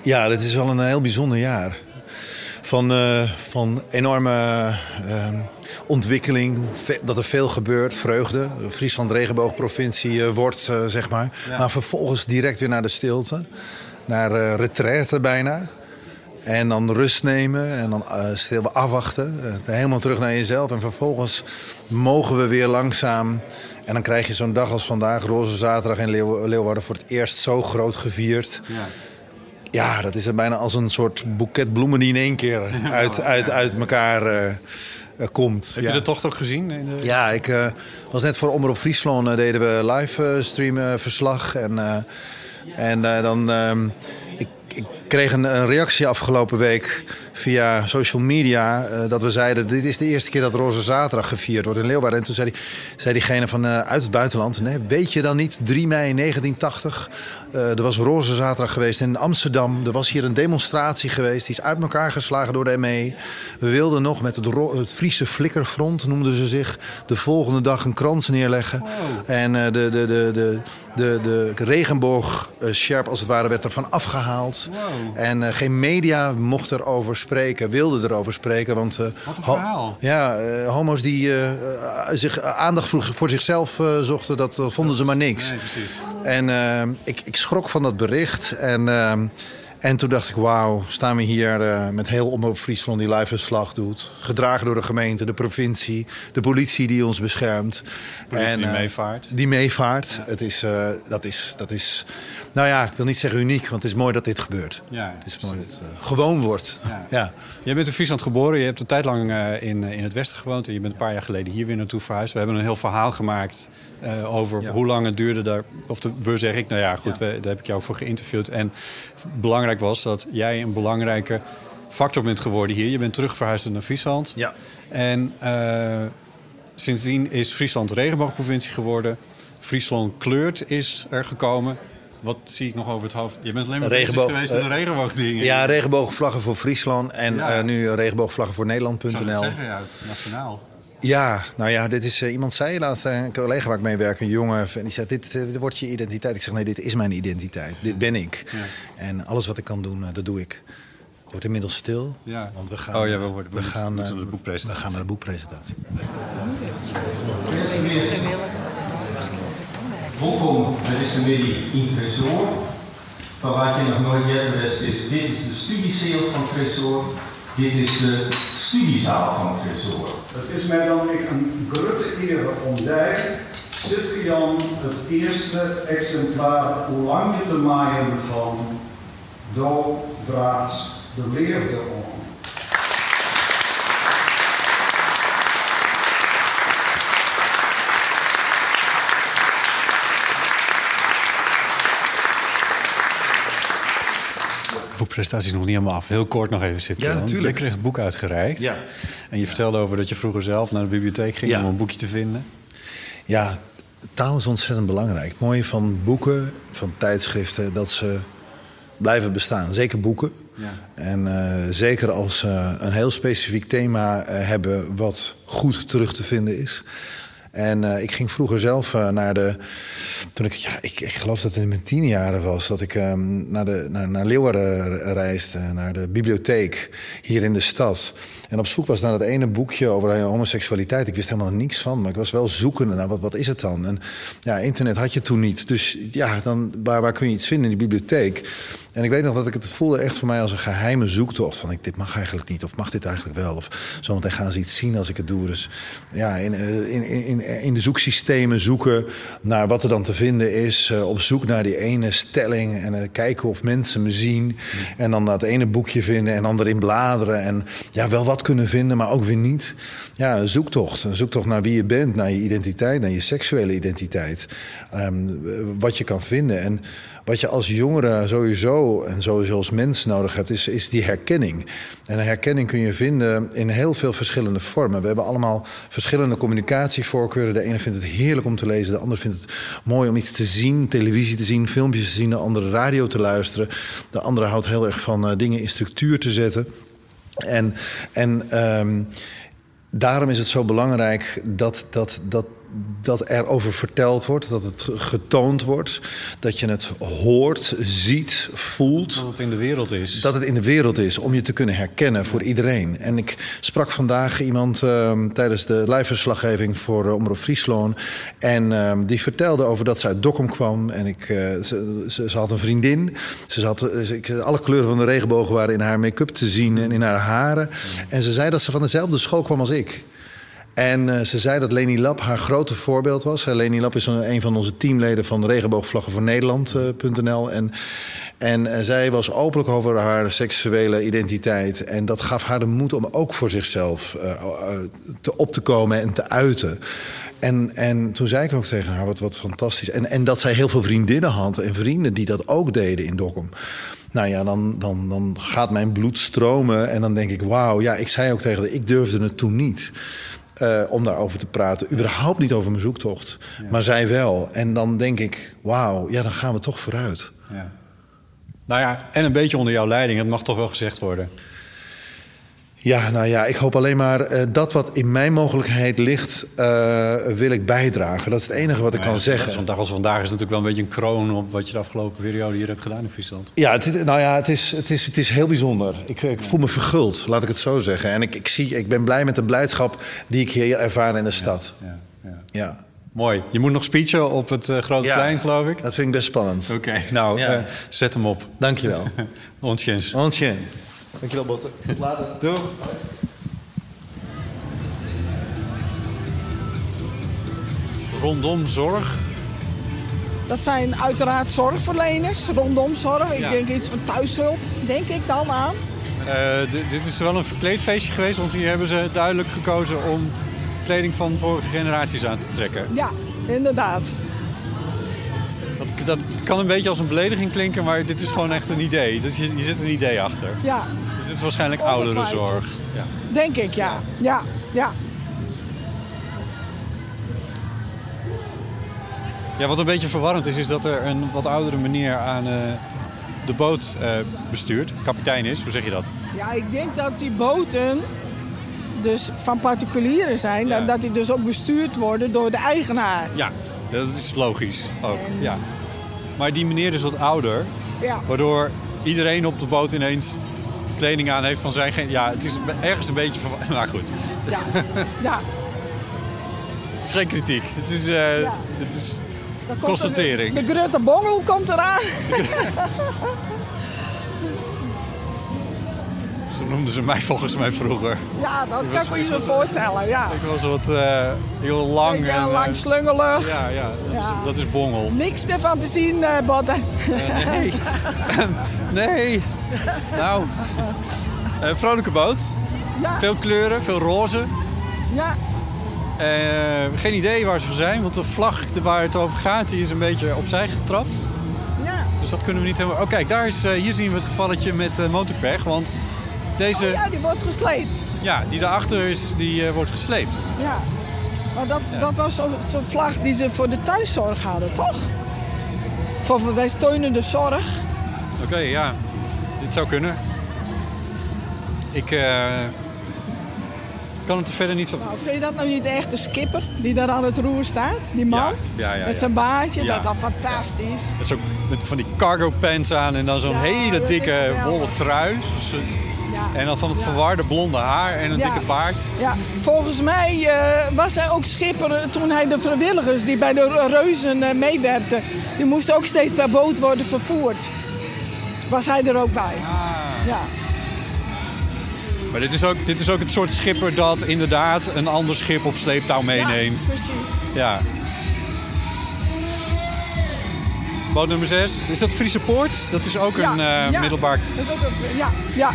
Ja, dit is wel een heel bijzonder jaar. Van, eh, van enorme eh, ontwikkeling, dat er veel gebeurt, vreugde. Friesland regenboogprovincie eh, wordt, eh, zeg maar. Maar vervolgens direct weer naar de stilte. Naar eh retraite bijna. En dan rust nemen en dan stil afwachten. Helemaal terug naar jezelf. En vervolgens mogen we weer langzaam En dan krijg je zo'n dag als vandaag, Roze Zaterdag in Leeuw- Leeuwarden, voor het eerst zo groot gevierd. Ja. Ja, dat is bijna als een soort boeket bloemen die in één keer uit, uit, uit elkaar eh, eh, komt. Heb ja. je de tocht ook gezien? In de... Ja, ik eh, was net voor Omroep Friesland eh, deden we live streamen verslag. En, en dan, ehm, ik, ik kreeg een, een reactie afgelopen week via social media. eh, dat we zeiden, dit is de eerste keer dat Roze Zaterdag gevierd wordt in Leeuwarden. En toen zei, die, zei diegene van eh, uit het buitenland, nee, weet je dan niet, 3 mei 1980... eh, er was Roze Zaterdag geweest in Amsterdam. Er was hier een demonstratie geweest. Die is uit elkaar geslagen door de ME. We wilden nog met het, het Friese Flikkerfront, noemden ze zich... de volgende dag een krans neerleggen. En eh, de, de, de, de, de, de regenboog sjerp als het ware werd ervan afgehaald. En geen media mocht erover spreken, wilde erover spreken. Want, eh, Wat een verhaal. ja, eh, homo's die eh, zich aandacht voor, voor zichzelf zochten, dat vonden ze maar niks. Nee, precies. En ik, ik schrok van dat bericht. En, en toen dacht ik, wauw, staan we hier met heel Omroep Friesland die live verslag doet. Gedragen door de gemeente, de provincie, de politie die ons beschermt. Politie die meevaart. Die meevaart. Het is, dat, is, dat is, nou ja, ik wil niet zeggen uniek, want het is mooi dat dit gebeurt. Ja, Het is mooi dat het eh, gewoon wordt. Ja. Ja. Jij bent in Friesland geboren. Je hebt een tijd lang eh, in, eh, in het Westen gewoond. En je bent een paar jaar geleden hier weer naartoe verhuisd. We hebben een heel verhaal gemaakt over Ja. hoe lang het duurde daar. Of de, we zeg ik, nou ja, goed, we- daar heb ik jou voor geïnterviewd. En belangrijk was dat jij een belangrijke factor bent geworden hier. Je bent terug verhuisd naar Friesland. Ja. En sindsdien is Friesland regenboogprovincie geworden. Friesland kleurt is er gekomen. Wat zie ik nog over het hoofd? Je bent alleen maar Regenboog, bezig geweest met de eh, regenboogdingen. Ja, regenboogvlaggen voor Friesland en Ja. eh, nu regenboogvlaggen voor Nederland.nl. zeggen, ja, het nationaal. Ja, nou ja, dit is, eh, iemand zei laatst, een collega waar ik mee werk, een jongen, en die zei, dit, dit wordt je identiteit. Ik zeg, nee, dit is mijn identiteit. Dit ben ik. En alles wat ik kan doen, dat doe ik. Het wordt inmiddels stil, Ja. want we gaan, Oh ja, we worden- we we moeten- gaan, naar de boekpresentatie. We gaan naar de boekpresentatie. Welkom bij deze middag in. Van wat je nog nooit eerder wist is, dit is de studieceel van Tresor. Dit is de studiezaal van Tresor. Het is mij dan echt een grote eer om daar, Jan, het eerste exemplaar hoe lang je te maaien van Do Draags de Leerde om. Boekpresentatie is nog niet helemaal af. Heel kort nog even, Sip. Ja, natuurlijk. Je kreeg het boek uitgereikt. Ja. En je vertelde over dat je vroeger zelf naar de bibliotheek ging Ja. om een boekje te vinden. Ja, taal is ontzettend belangrijk. Het mooie van boeken, van tijdschriften, dat ze blijven bestaan. Zeker boeken. Ja. En eh, zeker als ze een heel specifiek thema eh, hebben wat goed terug te vinden is. En eh, ik ging vroeger zelf eh, naar de. Toen ik, ja, ik, geloof dat het in mijn tien jaren was, dat ik ehm, naar, de, naar, naar Leeuwarden reisde, naar de bibliotheek hier in de stad. En op zoek was naar dat ene boekje over homoseksualiteit. Ik wist helemaal niks van, maar ik was wel zoekende naar wat, wat is het dan? En ja, internet had je toen niet. Dus ja, dan, waar, waar kun je iets vinden in die bibliotheek? En ik weet nog dat ik het voelde echt voor mij als een geheime zoektocht. Van ik, dit mag eigenlijk niet, of mag dit eigenlijk wel? Of zometeen gaan ze iets zien als ik het doe. Dus ja, in, eh, in, in, in de zoeksystemen zoeken naar wat er dan te vinden is. eh, op zoek naar die ene stelling en eh, kijken of mensen me zien. En dan dat ene boekje vinden en dan erin bladeren. En ja, wel wat kunnen vinden, maar ook weer niet. Ja, een zoektocht. Een zoektocht naar wie je bent, naar je identiteit, naar je seksuele identiteit. Ehm, wat je kan vinden. En wat je als jongere sowieso en sowieso als mens nodig hebt, is, is die herkenning. En herkenning kun je vinden in heel veel verschillende vormen. We hebben allemaal verschillende communicatievoorkeuren. De ene vindt het heerlijk om te lezen, de ander vindt het mooi om iets te zien, televisie te zien, filmpjes te zien, de andere radio te luisteren. De andere houdt heel erg van eh, dingen in structuur te zetten. En, en ehm, daarom is het zo belangrijk dat, dat, dat, dat er over verteld wordt, dat het getoond wordt, dat je het hoort, ziet, voelt. Dat het in de wereld is. Dat het in de wereld is, om je te kunnen herkennen voor iedereen. En ik sprak vandaag iemand ehm, tijdens de live-verslaggeving voor uh, Omroep Friesland. En ehm, die vertelde over dat ze uit Dokkum kwam. En ik, uh, ze, ze, ze, had een vriendin. Ze zat, ze, ik, alle kleuren van de regenboog waren in haar make-up te zien en in haar haren. En ze zei dat ze van dezelfde school kwam als ik. En eh, ze zei dat Leni Lap haar grote voorbeeld was. Uh, Leni Lap is een, een van onze teamleden van Regenboogvlaggen voor Nederland.nl. en en eh, zij was openlijk over haar seksuele identiteit. En dat gaf haar de moed om ook voor zichzelf eh, eh, te op te komen en te uiten. En, en toen zei ik ook tegen haar, wat, wat fantastisch. En, en dat zij heel veel vriendinnen had en vrienden die dat ook deden in Dokkum. Nou ja, dan, dan, dan gaat mijn bloed stromen en dan denk ik, wauw. Ja, ik zei ook tegen haar, ik durfde het toen niet. Uh, om daarover te praten. Überhaupt niet over mijn zoektocht. Maar zij wel. En dan denk ik, wauw, ja, dan gaan we toch vooruit. Ja. Nou ja, en een beetje onder jouw leiding. Het mag toch wel gezegd worden. Ja, nou ja, ik hoop alleen maar uh, dat wat in mijn mogelijkheid ligt, uh, wil ik bijdragen. Dat is het enige wat ik nou kan zeggen. Zo'n dag als vandaag is natuurlijk wel een beetje een kroon op wat je de afgelopen periode hier hebt gedaan in Friesland. Ja, het, nou ja, het is, het is, het is heel bijzonder. Ik, ik voel me verguld, laat ik het zo zeggen. En ik, ik, zie, ik ben blij met de blijdschap die ik hier ervaar in de stad. Ja, ja. ja. Mooi. Je moet nog speechen op het uh, Grote Ja, Plein, geloof ik. Dat vind ik best spannend. Oké, nou, Ja. eh, zet hem op. Dankjewel. Ontjens. Ontje. Dankjewel, Botte. Tot later. Doei. Rondom zorg. Dat zijn uiteraard zorgverleners, rondom zorg. Ik Ja. denk iets van thuishulp, denk ik dan aan. Eh, dit is wel een verkleedfeestje geweest, want hier hebben ze duidelijk gekozen om kleding van vorige generaties aan te trekken. Ja, inderdaad. Dat, dat kan een beetje als een belediging klinken, maar dit is gewoon echt een idee. Dus je, je zit een idee achter. Ja, Waarschijnlijk ouderenzorg. Ja. denk ik, ja. Ja, ja. ja, wat een beetje verwarrend is, is dat er een wat oudere meneer aan eh, de boot eh, bestuurt. Kapitein is, hoe zeg je dat? Ja, ik denk dat die boten dus van particulieren zijn. Ja. En dat die dus ook bestuurd worden door de eigenaar. Ja, dat is logisch ook. Ja. Maar die meneer is wat ouder, Ja, waardoor iedereen op de boot ineens kleding aan heeft van zijn... gen- Ja, het is ergens een beetje... Maar goed, ja, ja. het is geen kritiek. Het is, eh, Ja. het is er constatering. De, de Bongel komt eraan. Zo noemden ze mij volgens mij vroeger. Ja, dat kan ik me je zo voorstellen, ja. Ik was wat eh, heel lang. Ja, en, eh, lang slungelig. ja, ja, dat, Ja. Is, dat is bongel. Niks meer van te zien, eh Botten. Eh, nee. nee. Nou, eh, vrolijke boot. Ja, Veel kleuren, veel roze. ja, Eh, geen idee waar ze voor zijn, want de vlag waar het over gaat, die is een beetje opzij getrapt. ja. Dus dat kunnen we niet helemaal... Oh kijk, daar is, eh, hier zien we het gevalletje met eh motorpech. Want deze, Oh ja, die wordt gesleept. ja, die daarachter is, die eh, wordt gesleept. Ja. Maar dat, dat was zo'n vlag die ze voor de thuiszorg hadden, toch? Voor wij steunen de zorg. Oké, ja. Dit zou kunnen. Ik eh, kan het er verder niet van... Nou, vind je dat nou niet echt de skipper die daar aan het roer staat? Die man? Ja, ja, Met zijn baardje, dat is fantastisch. Dat is ook met van die cargo pants aan en dan zo'n hele dikke wollen trui. Dus, eh, Ja. En dan van het verwarde blonde haar en een dikke baard. Ja, volgens mij eh, was hij ook schipper toen hij de vrijwilligers die bij de reuzen eh, meewerkten. Die moesten ook steeds per boot worden vervoerd. Was hij er ook bij? Ja, Maar dit is, ook, dit is ook het soort schipper dat inderdaad een ander schip op sleeptouw meeneemt. Ja, precies. Ja. Boot nummer 6. Is dat Friese Poort? Dat is ook Ja, een eh, ja. middelbaar... Dat is ook een, ja, ja.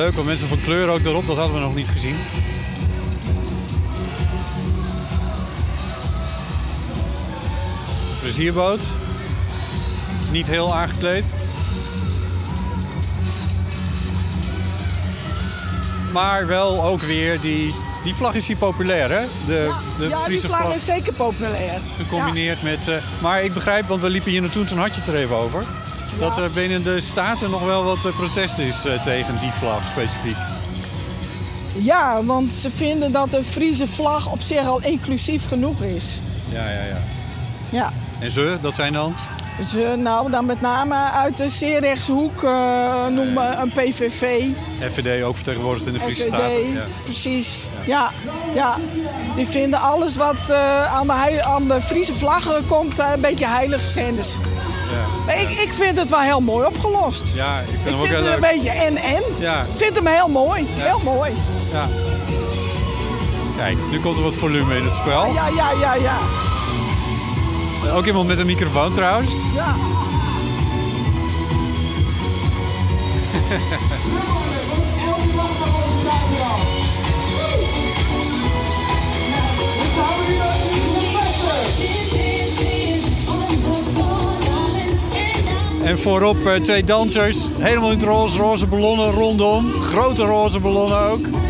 Leuk, want mensen van kleur ook erop. Dat hadden we nog niet gezien. Plezierboot. Niet heel aangekleed. Maar wel ook weer die... Die vlag is hier populair, hè? De, de ja, die vlag. is zeker populair. Gecombineerd met... eh, maar ik begrijp, want we liepen hier naartoe, toen had je het er even over... dat er binnen de Staten nog wel wat eh, protest is eh, tegen die vlag specifiek. Ja. ja, want ze vinden dat de Friese vlag op zich al inclusief genoeg is. Ja, ja, ja. Ja. En ze, dat zijn dan? Eh, nou, dan met name uit de zeer rechtse hoek uh, noemen een PVV. FVD ook vertegenwoordigd in de Friese FVD, Staten. Ja. precies. Ja. ja, Die vinden alles wat uh, aan, de, aan de Friese vlag komt uh, een beetje heilig schennis. Maar ik, ik vind het wel heel mooi opgelost. Ja, ik vind Ik hem ook vind heel het een beetje en-en. Ja. Ik vind hem heel mooi. Heel mooi. Ja. Kijk, nu komt er wat volume in het spel. Ja, ja, ja, ja. Ook iemand met een microfoon trouwens. ja. En voorop eh, twee dansers. Helemaal in het roze, roze ballonnen rondom. Grote roze ballonnen ook.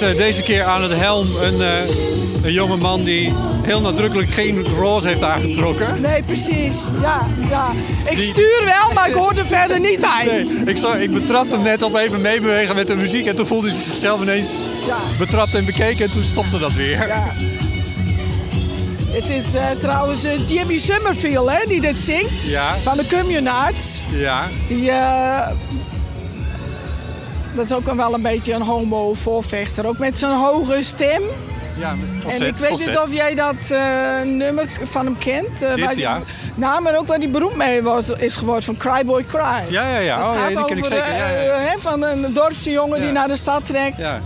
Met eh, deze keer aan het helm een, eh, een jonge man die heel nadrukkelijk geen roze heeft aangetrokken. Nee, precies. Ja, ja. Ik Die- stuur wel, maar ik hoor er verder niet bij. Nee, ik, zag, ik betrapte hem net op even meebewegen met de muziek en toen voelde hij zichzelf ineens Ja. betrapt en bekeken en toen stopte dat weer. Ja. Het is eh, trouwens Jimmy Summerfield hè, die dit zingt. Ja. Van de Communards. Ja. Die, dat is ook wel een beetje een homo-voorvechter. Ook met zijn hoge stem. Ja, falset, en ik weet niet of jij dat eh, nummer van hem kent. eh, Dit, ja. Nou, maar ook waar hij beroemd mee was, is geworden van Cry Boy Cry. Ja, ja, ja. Dat Oh, ja, die ken ik zeker. Ja, ja. eh, van een dorpse jongen die naar de stad trekt. ja.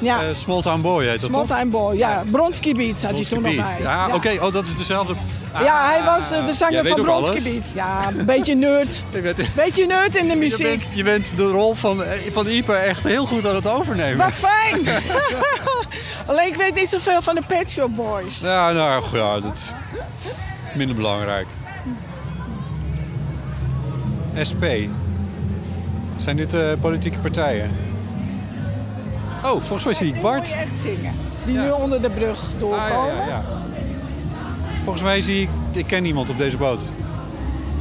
Ja. Small Town Boy heet dat Small toch? Time Boy, ja. Bronski Beats had hij toen nog Beat. bij. Ja, oké. Oh, dat is dezelfde. Ja, hij was eh, de zanger van. Beats. Ja, een beetje nerd. Je bent, Beetje nerd in de je, muziek. bent, je bent de rol van, eh, van Ipe echt heel goed aan het overnemen. Wat fijn! Alleen ik weet niet zoveel van de Pet Shop Boys. Ja, nou ja, dat is minder belangrijk. SP. Zijn dit eh, politieke partijen? Oh, volgens mij zie ik Die Bart. moet je echt zingen. Die Ja. nu onder de brug Ah, doorkomen. ja, ja, ja. Volgens mij zie ik... Ik ken iemand op deze boot.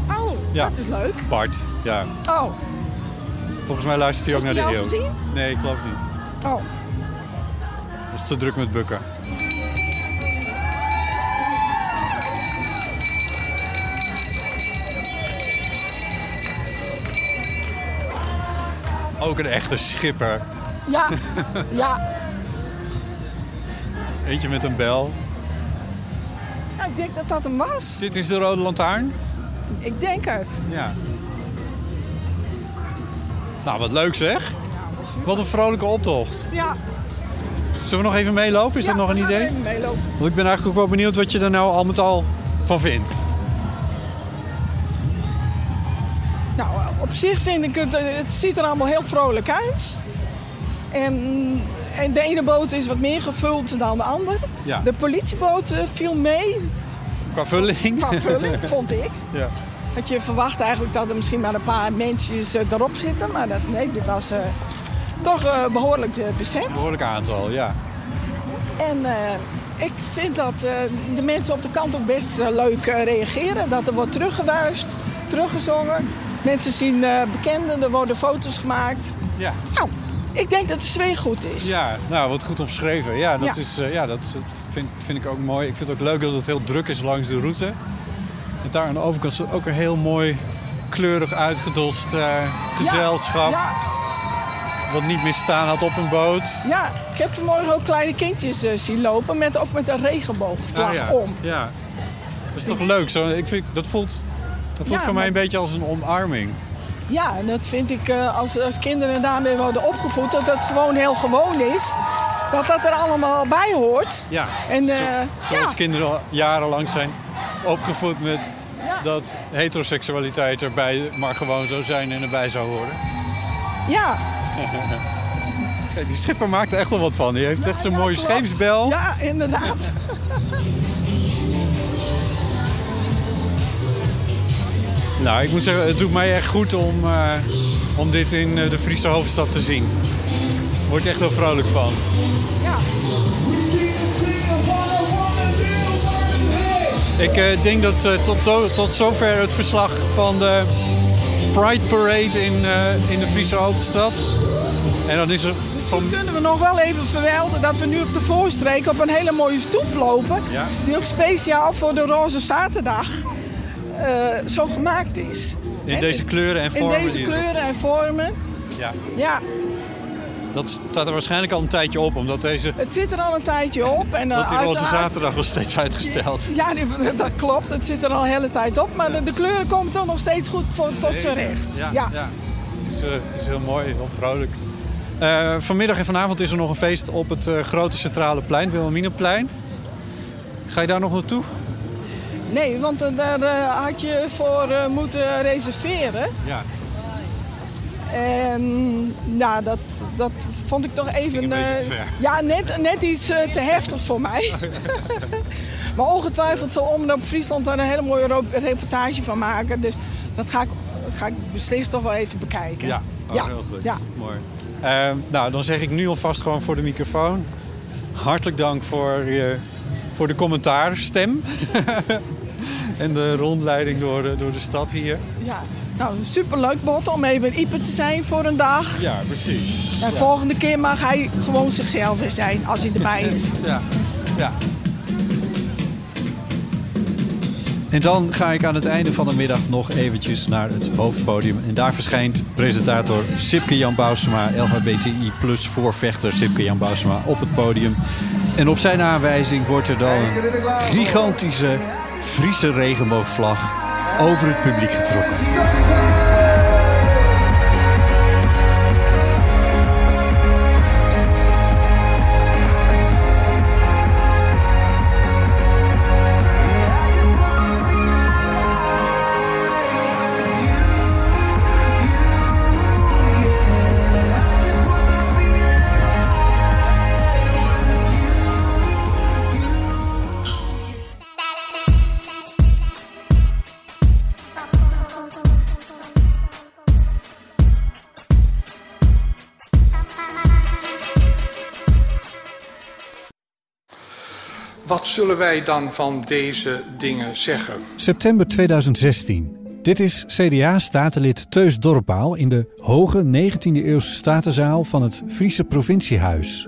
Oh, Ja. dat is leuk. Bart, ja. Oh, Volgens mij luistert hij ook naar de eeuw. gezien? Nee, ik geloof niet. oh. Dat is te druk met bukken. Ook een echte schipper. Ja, ja. Eentje met een bel. Ik denk dat dat hem was. Dit is de Rode Lantaarn. Ik denk het. Ja. Nou, wat leuk zeg. Wat een vrolijke optocht. Ja. Zullen we nog even meelopen? Is Ja, dat nog een idee? even meelopen. Want ik ben eigenlijk ook wel benieuwd wat je er nou al met al van vindt. Nou, op zich vind ik het, het ziet er allemaal heel vrolijk uit. En, en de ene boot is wat meer gevuld dan de andere. Ja. De politieboot eh, viel mee, Qua vulling. qua vulling, vond ik. Ja. Want je verwacht eigenlijk dat er misschien maar een paar mensen erop zitten. Maar dat, nee, dit was eh, toch eh, behoorlijk eh, bezet. Behoorlijk aantal, ja. En eh, ik vind dat eh, de mensen op de kant ook best eh, leuk eh, reageren. Dat er wordt teruggewuifd, teruggezongen. Mensen zien eh, bekenden, er worden foto's gemaakt. Ja. Nou, ik denk dat de sfeer goed is. Ja, nou, wat goed omschreven. Ja, dat, Ja. Is, eh, ja, dat, vind, vind ik ook mooi. Ik vind het ook leuk dat het heel druk is langs de route. En daar aan de overkant is ook een heel mooi kleurig uitgedost eh, gezelschap. Ja, Wat niet meer staan had op een boot. ja, ik heb vanmorgen ook kleine kindjes eh, zien lopen, met, ook met een regenboogvlag Ah, ja. om. Ja. Dat is toch leuk? Zo, ik vind, dat voelt, dat voelt voor mij een beetje als een omarming. Ja, en dat vind ik eh, als, als kinderen daarmee worden opgevoed, dat het gewoon heel gewoon is. Dat dat er allemaal bij hoort. Ja. En, Zo- zoals ja. kinderen jarenlang zijn opgevoed met dat heteroseksualiteit erbij maar gewoon zo zijn en erbij zou horen. Ja, die schipper maakt er echt wel wat van. Die heeft echt zo'n mooie klopt. scheepsbel. Ja, inderdaad. Nou, ik moet zeggen, het doet mij echt goed om, eh, om dit in eh, de Friese hoofdstad te zien. Word je echt heel vrolijk van. Ja. Ik eh, denk dat tot, tot zover het verslag van de Pride Parade in, in de Friese hoofdstad. En dan is er van... Kunnen we nog wel even vermelden dat we nu op de voorstreek op een hele mooie stoep lopen. Ja. Die ook speciaal voor de Roze Zaterdag eh, zo gemaakt is. In deze kleuren en vormen In deze kleuren en vormen. Ja. Ja, Dat staat er waarschijnlijk al een tijdje op, omdat deze... het zit er al een tijdje op. En, eh, Dat die roze uiteraard- zaterdag was steeds uitgesteld. Ja, dat klopt. Het zit er al een hele tijd op. Maar de, de kleuren komen toch nog steeds goed voor, tot zijn recht. Ja, ja. ja. Het, is, eh, het is heel mooi, heel vrolijk. Eh, vanmiddag en vanavond is er nog een feest op het eh, grote centrale plein, Wilhelminaplein. Ga je daar nog naartoe? Nee, want eh, daar eh, had je voor eh, moeten reserveren. Ja. En nou, dat, dat vond ik toch even... ver. ja, net, net iets te heftig voor mij. maar ongetwijfeld zal Omroep Friesland daar een hele mooie reportage van maken. Dus dat ga ik, ga ik beslist toch wel even bekijken. Ja, oh, ja. heel goed. Ja. Mooi. Eh, nou, dan zeg ik nu alvast gewoon voor de microfoon. Hartelijk dank voor, voor de commentaarstem. en de rondleiding door de, door de stad hier. ja. Nou, superleuk Bot om even Ieper te zijn voor een dag. Ja, precies. En volgende keer mag hij gewoon zichzelf weer zijn als hij erbij is. Ja, ja. En dan ga ik aan het einde van de middag nog eventjes naar het hoofdpodium. En daar verschijnt presentator Sipke Jan Bousema, LHBTI plus voorvechter Sipke Jan Bousema op het podium. En op zijn aanwijzing wordt er dan een gigantische Friese regenboogvlag over het publiek getrokken. Zullen wij dan van deze dingen zeggen? September 2016. Dit is CDA-statenlid Teus Dorpaal in de hoge 19e-eeuwse statenzaal van het Friese provinciehuis.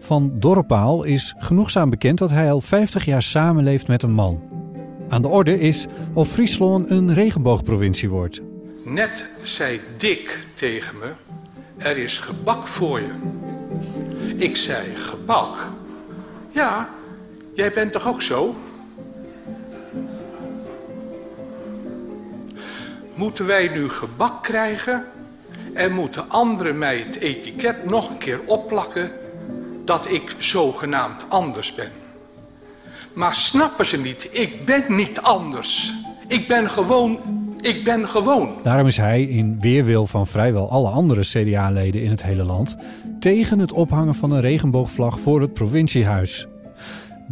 Van Dorpaal is genoegzaam bekend dat hij al 50 jaar samenleeft met een man. Aan de orde is of Friesland een regenboogprovincie wordt. Net zei Dick tegen me: Er is gebak voor je. Ik zei: Gebak? Ja, jij bent toch ook zo? Moeten wij nu gebak krijgen en moeten anderen mij het etiket nog een keer opplakken dat ik zogenaamd anders ben? Maar snappen ze niet, ik ben niet anders. Ik ben gewoon, ik ben gewoon. Daarom is hij, in weerwil van vrijwel alle andere CDA-leden in het hele land, tegen het ophangen van een regenboogvlag voor het provinciehuis.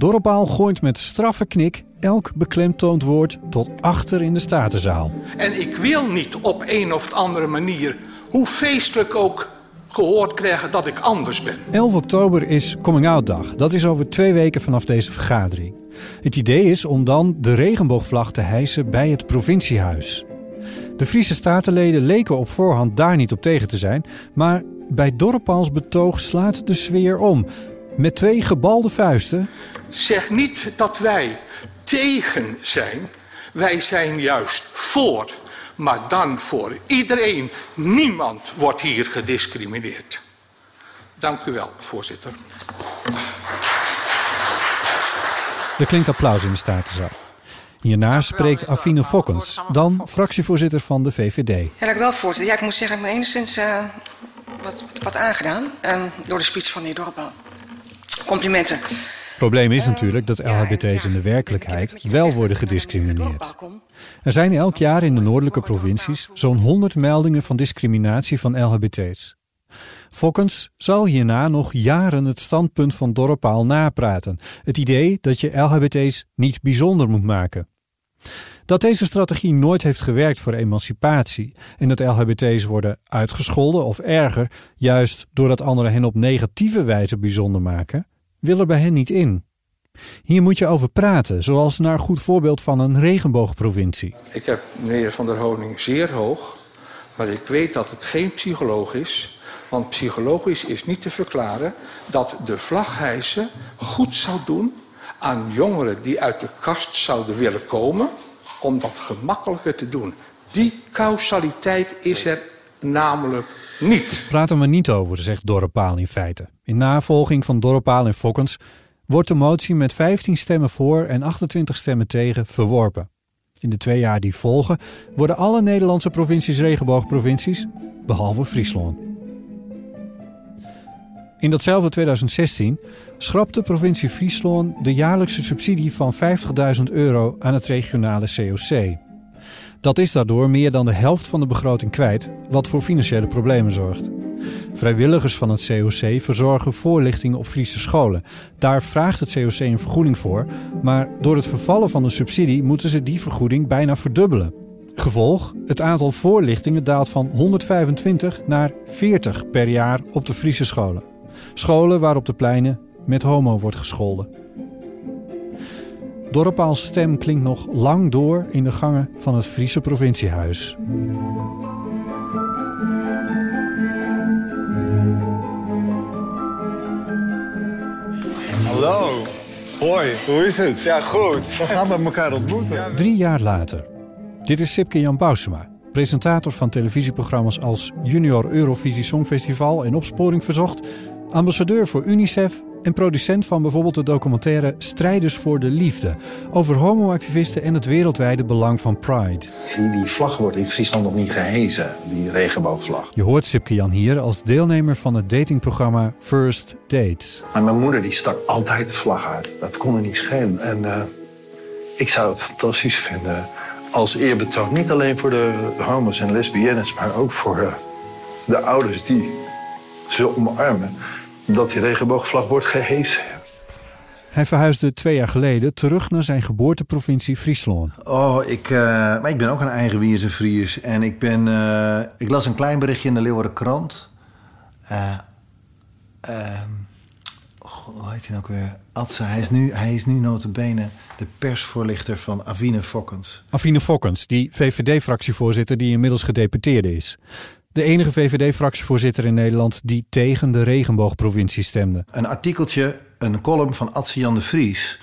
Dorpaal gooit met straffe knik elk beklemtoond woord tot achter in de statenzaal. En ik wil niet op een of andere manier, hoe feestelijk ook, gehoord krijgen dat ik anders ben. 11 oktober is Coming Out Dag. Dat is over twee weken vanaf deze vergadering. Het idee is om dan de regenboogvlag te hijsen bij het provinciehuis. De Friese statenleden leken op voorhand daar niet op tegen te zijn, maar bij Dorpaals betoog slaat de sfeer om. Met twee gebalde vuisten Zeg niet dat wij tegen zijn. Wij zijn juist voor. Maar dan voor iedereen. Niemand wordt hier gediscrimineerd. Dank u wel, voorzitter. Er klinkt applaus in de statenzaal. Hierna spreekt Afine Fokkens, dan fractievoorzitter van de VVD. Ja, dank u wel, voorzitter. Ja, ik moet zeggen, ik ben enigszins uh, wat, wat aangedaan um, door de speech van de heer Dorpel. Complimenten. Probleem is natuurlijk dat LHBT's in de werkelijkheid wel worden gediscrimineerd. Er zijn elk jaar in de noordelijke provincies zo'n 100 meldingen van discriminatie van LHBT's. Fokkens zal hierna nog jaren het standpunt van Dorpaal napraten. Het idee dat je LHBT's niet bijzonder moet maken. Dat deze strategie nooit heeft gewerkt voor emancipatie en dat LHBT's worden uitgescholden of erger, juist doordat anderen hen op negatieve wijze bijzonder maken, wil er bij hen niet in. Hier moet je over praten, zoals naar goed voorbeeld van een regenboogprovincie. Ik heb meneer Van der Honing zeer hoog, maar ik weet dat het geen psycholoog is Want psychologisch is niet te verklaren dat de vlaghijsen goed zou doen aan jongeren die uit de kast zouden willen komen, om dat gemakkelijker te doen. Die causaliteit is er namelijk niet. Praten we niet over, zegt Dorrepaal in feite. In navolging van Dorrepaal en Fokkens wordt de motie met 15 stemmen voor en 28 stemmen tegen verworpen. In de twee jaar die volgen worden alle Nederlandse provincies regenboogprovincies, behalve Friesland. In datzelfde 2016 schrapt de provincie Friesland de jaarlijkse subsidie van 50.000 euro aan het regionale COC. Dat is daardoor meer dan de helft van de begroting kwijt, wat voor financiële problemen zorgt. Vrijwilligers van het COC verzorgen voorlichting op Friese scholen. Daar vraagt het COC een vergoeding voor, maar door het vervallen van de subsidie moeten ze die vergoeding bijna verdubbelen. Gevolg: het aantal voorlichtingen daalt van 125 naar 40 per jaar op de Friese scholen. Scholen waar op de pleinen met homo wordt gescholden. Dorpaals stem klinkt nog lang door in de gangen van het Friese provinciehuis. Hallo. Hoi. Hoe is het? Ja, goed. We gaan met elkaar ontmoeten. Drie jaar later. Dit is Sipke Jan Bousema, presentator van televisieprogramma's als Junior Eurovisie Songfestival en Opsporing Verzocht, ambassadeur voor UNICEF en producent van bijvoorbeeld de documentaire Strijders voor de Liefde over homoactivisten en het wereldwijde belang van Pride. Die, die vlag wordt in Friesland nog niet gehezen, die regenboogvlag. Je hoort Sipke Jan hier als deelnemer van het datingprogramma First Dates. Maar mijn moeder die stak altijd de vlag uit. Dat kon er niet schelen. En uh, ik zou het fantastisch vinden als eerbetoon. Niet alleen voor de homo's en lesbiennes, maar ook voor uh, de ouders die ze omarmen dat die regenboogvlag wordt gehesen. Hij verhuisde twee jaar geleden terug naar zijn geboorteprovincie Friesland. Oh, ik, uh, maar ik ben ook een eigen Wierse Fries. En ik, ben, uh, ik las een klein berichtje in de Leeuwarden krant. Uh, hoe heet hij nou ook weer? Atze. Hij is nu, hij is nu notabene de persvoorlichter van Avine Fokkens. Avine Fokkens, die VVD-fractievoorzitter die inmiddels gedeputeerde is. De enige VVD-fractievoorzitter in Nederland die tegen de regenboogprovincie stemde. Een artikeltje, een column van Adse Jan de Vries.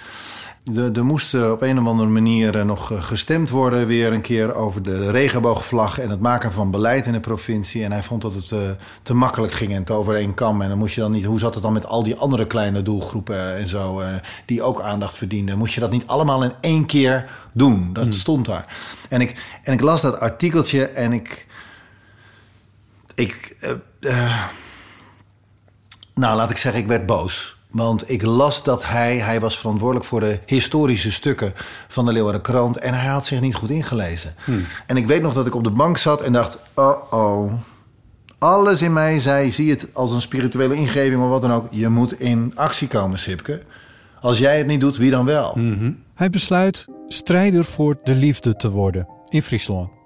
Er moest op een of andere manier nog gestemd worden... weer een keer over de regenboogvlag en het maken van beleid in de provincie. En hij vond dat het te, te makkelijk ging en te over één kam. En dan moest je dan niet... Hoe zat het dan met al die andere kleine doelgroepen en zo... die ook aandacht verdienden? Moest je dat niet allemaal in één keer doen? Dat stond daar. En ik, en ik las dat artikeltje en ik... Ik. Uh, uh, nou, laat ik zeggen, ik werd boos. Want ik las dat hij, hij was verantwoordelijk voor de historische stukken van de Leeuwarden Krant. En hij had zich niet goed ingelezen. Hmm. En ik weet nog dat ik op de bank zat en dacht: oh oh. Alles in mij zei: zie het als een spirituele ingeving of wat dan ook. Je moet in actie komen, Sipke. Als jij het niet doet, wie dan wel? Mm -hmm. Hij besluit strijder voor de liefde te worden in Friesland.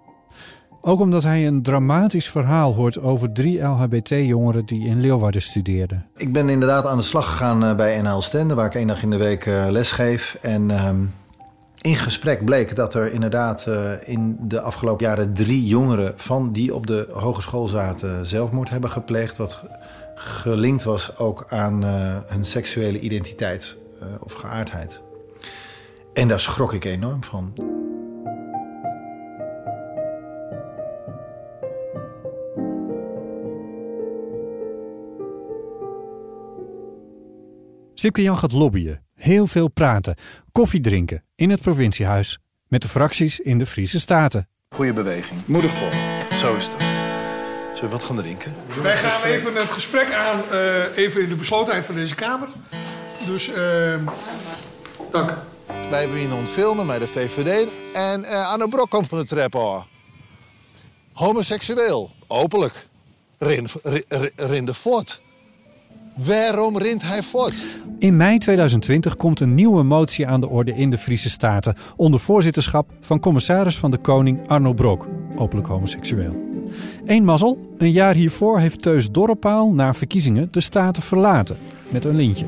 Ook omdat hij een dramatisch verhaal hoort over drie LHBT-jongeren die in Leeuwarden studeerden. Ik ben inderdaad aan de slag gegaan bij NHL Stende, waar ik één dag in de week les geef. En uh, in gesprek bleek dat er inderdaad uh, in de afgelopen jaren drie jongeren van die op de hogeschool zaten zelfmoord hebben gepleegd. Wat gelinkt was ook aan hun seksuele identiteit of geaardheid. En daar schrok ik enorm van. Sipke Jan gaat lobbyen, heel veel praten, koffie drinken in het provinciehuis met de fracties in de Friese Staten. Goeie beweging, moedig vol. Zo is dat. Zullen we wat gaan drinken? Wij gaan even het gesprek aan, uh, even in de beslotenheid van deze Kamer. Dus, uh, dank. Wij hebben hier nog filmen met de VVD en uh, Arno Brok komt van de trap hoor. Homoseksueel, openlijk. Rin, rin, rin de fort. Waarom rint hij voort? In mei 2020 komt een nieuwe motie aan de orde in de Friese Staten... onder voorzitterschap van commissaris van de Koning Arno Brok, openlijk homoseksueel. Eén mazzel, een jaar hiervoor heeft Teus Dorrepaal na verkiezingen de Staten verlaten. Met een lintje.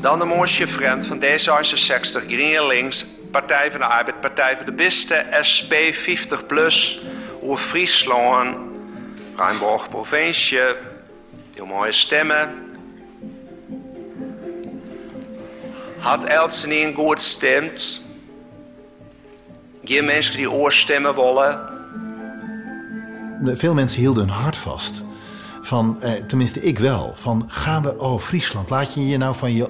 Dan de mooiste vriend van D66, GroenLinks, Partij van de Arbeid, Partij van de Bisten, SP 50 Plus, over Friesland, Rijnborg provincie, uw mooie stemmen. Had Elsen niet goed stemt? Geen mensen die oorstemmen willen. Veel mensen hielden hun hart vast. Van, eh, tenminste ik wel. Van gaan we, oh Friesland, laat je je nou van je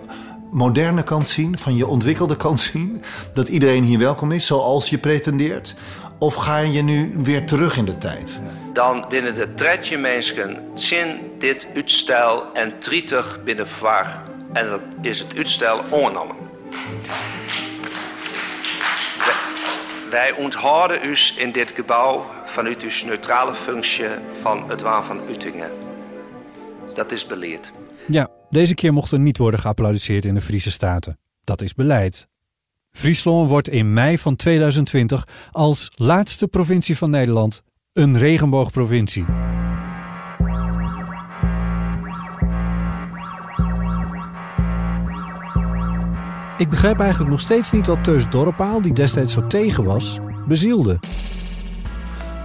moderne kant zien, van je ontwikkelde kant zien. Dat iedereen hier welkom is, zoals je pretendeert. Of ga je nu weer terug in de tijd? Dan binnen de tretje mensen zin dit uitstel en trietig binnen vraag. En dat is het uitstel ongenomen. Wij onthouden u in dit gebouw vanuit uw neutrale functie van het Waan van Utingen. Dat is beleerd. Ja, deze keer mocht er niet worden geapplaudisseerd in de Friese Staten. Dat is beleid. Friesland wordt in mei van 2020 als laatste provincie van Nederland een regenboogprovincie. Ik begrijp eigenlijk nog steeds niet wat Teus Dorpaal, die destijds zo tegen was, bezielde.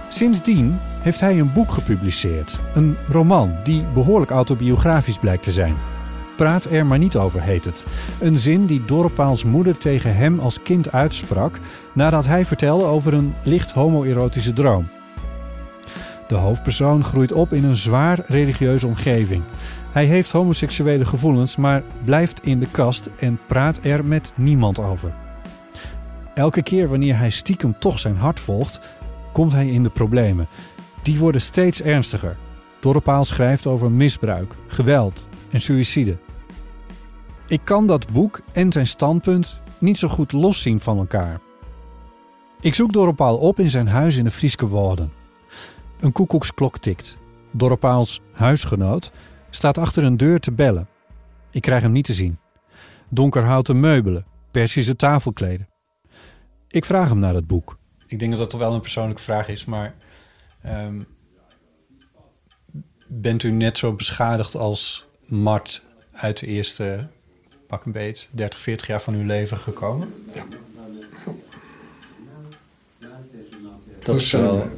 Sindsdien heeft hij een boek gepubliceerd. Een roman die behoorlijk autobiografisch blijkt te zijn. Praat er maar niet over, heet het. Een zin die Dorpaals moeder tegen hem als kind uitsprak nadat hij vertelde over een licht homoerotische droom. De hoofdpersoon groeit op in een zwaar religieuze omgeving. Hij heeft homoseksuele gevoelens, maar blijft in de kast en praat er met niemand over. Elke keer wanneer hij stiekem toch zijn hart volgt, komt hij in de problemen. Die worden steeds ernstiger. Dorpaal schrijft over misbruik, geweld en suïcide. Ik kan dat boek en zijn standpunt niet zo goed loszien van elkaar. Ik zoek Dorpaal op in zijn huis in de Frieske Wouden. Een koekoeksklok tikt. Dorpaals huisgenoot staat achter een deur te bellen. Ik krijg hem niet te zien. Donkerhouten meubelen, Persische tafelkleden. Ik vraag hem naar het boek. Ik denk dat dat wel een persoonlijke vraag is, maar ehm, bent u net zo beschadigd als Mart uit de eerste pak een beet 30, 40 jaar van uw leven gekomen? Ja. Dat is wel,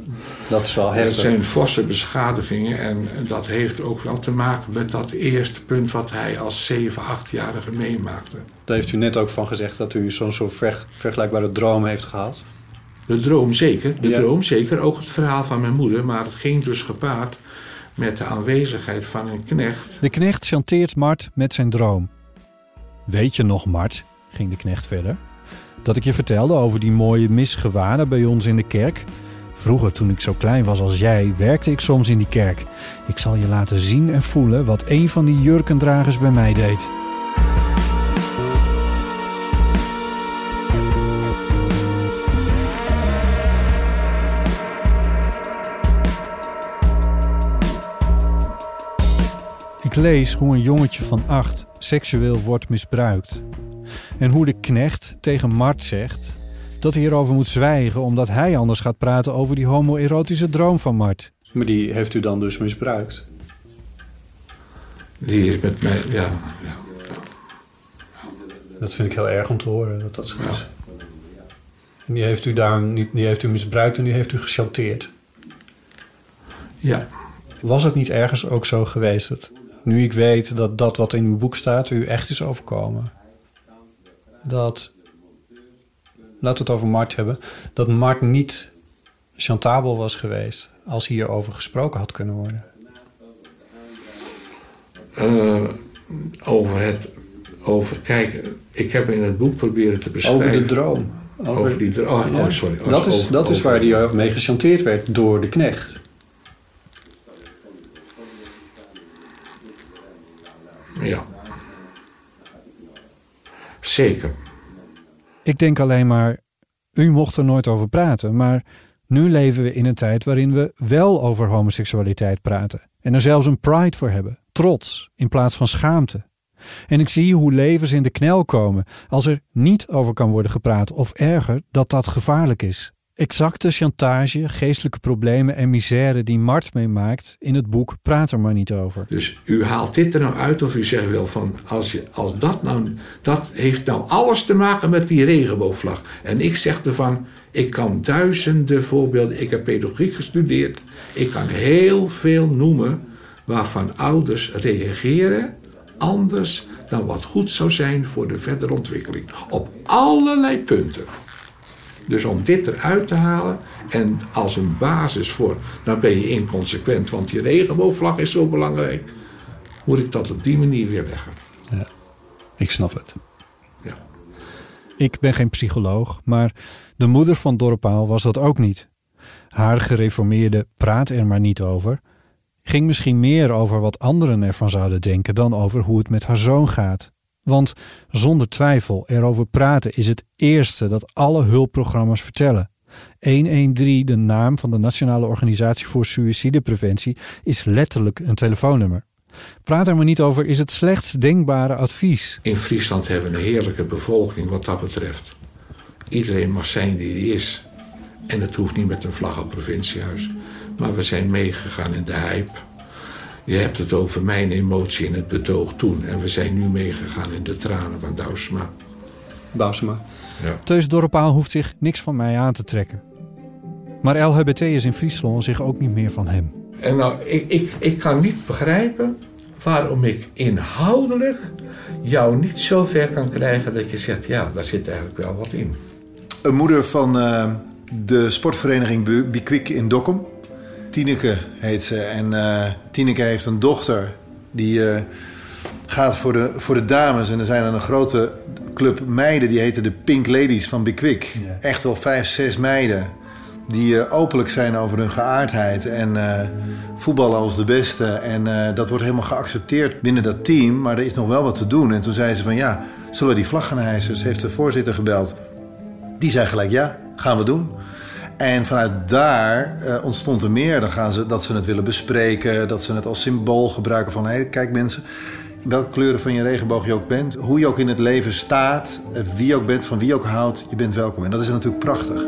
dat is wel Het heftig. zijn forse beschadigingen en dat heeft ook wel te maken met dat eerste punt wat hij als 7, 8-jarige meemaakte. Daar heeft u net ook van gezegd dat u zo'n soort ver- vergelijkbare droom heeft gehad. De droom zeker, de Ja. droom zeker. Ook het verhaal van mijn moeder, maar het ging dus gepaard met de aanwezigheid van een knecht. De knecht chanteert Mart met zijn droom. Weet je nog, Mart, ging de knecht verder, dat ik je vertelde over die mooie misgewaden bij ons in de kerk? Vroeger, toen ik zo klein was als jij, werkte ik soms in die kerk. Ik zal je laten zien en voelen wat een van die jurkendragers bij mij deed. Ik lees hoe een jongetje van acht seksueel wordt misbruikt. En hoe de knecht tegen Mart zegt dat hij erover moet zwijgen omdat hij anders gaat praten over die homoerotische droom van Mart. Maar die heeft u dan dus misbruikt? Die is met mij, ja. ja. Dat vind ik heel erg om te horen dat dat zo is. En die heeft u daarom niet, die heeft u misbruikt en die heeft u gechanteerd. Ja. Was het niet ergens ook zo geweest dat nu ik weet dat dat wat in uw boek staat u echt is overkomen? Dat, laten we het over Mart hebben, dat Mart niet chantabel was geweest als hierover gesproken had kunnen worden. Eh, over het, over, kijk, ik heb in het boek proberen te beschrijven. Over de droom. Over, die droom. Oh, Ja. oh, sorry. Oh, dat is, over- dat is waar hij mee gechanteerd werd door de knecht. Ja. Zeker. Ik denk alleen maar, u mocht er nooit over praten, maar nu leven we in een tijd waarin we wel over homoseksualiteit praten. En er zelfs een pride voor hebben. Trots in plaats van schaamte. En ik zie hoe levens in de knel komen als er niet over kan worden gepraat of erger, dat dat gevaarlijk is. Exacte chantage, geestelijke problemen en misère die Mart meemaakt in het boek Praat er maar niet over. Dus u haalt dit er nou uit of u zegt wel van als, je, als dat nou, dat heeft nou alles te maken met die regenboogvlag. En ik zeg ervan, ik kan duizenden voorbeelden, ik heb pedagogiek gestudeerd, ik kan heel veel noemen waarvan ouders reageren anders dan wat goed zou zijn voor de verdere ontwikkeling. Op allerlei punten. Dus om dit eruit te halen en als een basis voor, dan ben je inconsequent, want die regenboogvlag is zo belangrijk, moet ik dat op die manier weer leggen. Ja, ik snap het. Ja. Ik ben geen psycholoog, maar de moeder van Dorpaal was dat ook niet. Haar gereformeerde praat er maar niet over ging misschien meer over wat anderen ervan zouden denken dan over hoe het met haar zoon gaat. Want zonder twijfel, erover praten is het eerste dat alle hulpprogramma's vertellen. 113, de naam van de Nationale Organisatie voor Suïcidepreventie, is letterlijk een telefoonnummer. Praat er maar niet over is het slechtst denkbare advies. In Friesland hebben we een heerlijke bevolking wat dat betreft. Iedereen mag zijn die hij is. En het hoeft niet met een vlag op provinciehuis. Maar we zijn meegegaan in de hype. Je hebt het over mijn emotie in het betoog toen. En we zijn nu meegegaan in de tranen van Douwsma. Douwsma. Ja. Teus Dorpaal hoeft zich niks van mij aan te trekken. Maar LHBT is in Friesland zich ook niet meer van hem. En nou, ik, ik, ik kan niet begrijpen waarom ik inhoudelijk jou niet zo ver kan krijgen dat je zegt, ja, daar zit eigenlijk wel wat in. Een moeder van uh, de sportvereniging Bikwik in Dokkum. Tineke heet ze. En uh, Tineke heeft een dochter die uh, gaat voor de, voor de dames. En er zijn dan een grote club meiden, die heten de Pink Ladies van Bikwik. Ja. Echt wel vijf, zes meiden die uh, openlijk zijn over hun geaardheid en voetballen als de beste. En dat wordt helemaal geaccepteerd binnen dat team. Maar er is nog wel wat te doen. En toen zei ze van ja, zullen we die vlag gaan hijsen? Ze heeft de voorzitter gebeld. Die zei gelijk ja, gaan we doen. En vanuit daar uh, ontstond er meer. Dan gaan ze, dat ze het willen bespreken, dat ze het als symbool gebruiken van... hé, hey, kijk mensen, welke kleuren van je regenboog je ook bent... hoe je ook in het leven staat, wie je ook bent, van wie je ook houdt, je bent welkom. En dat is natuurlijk prachtig.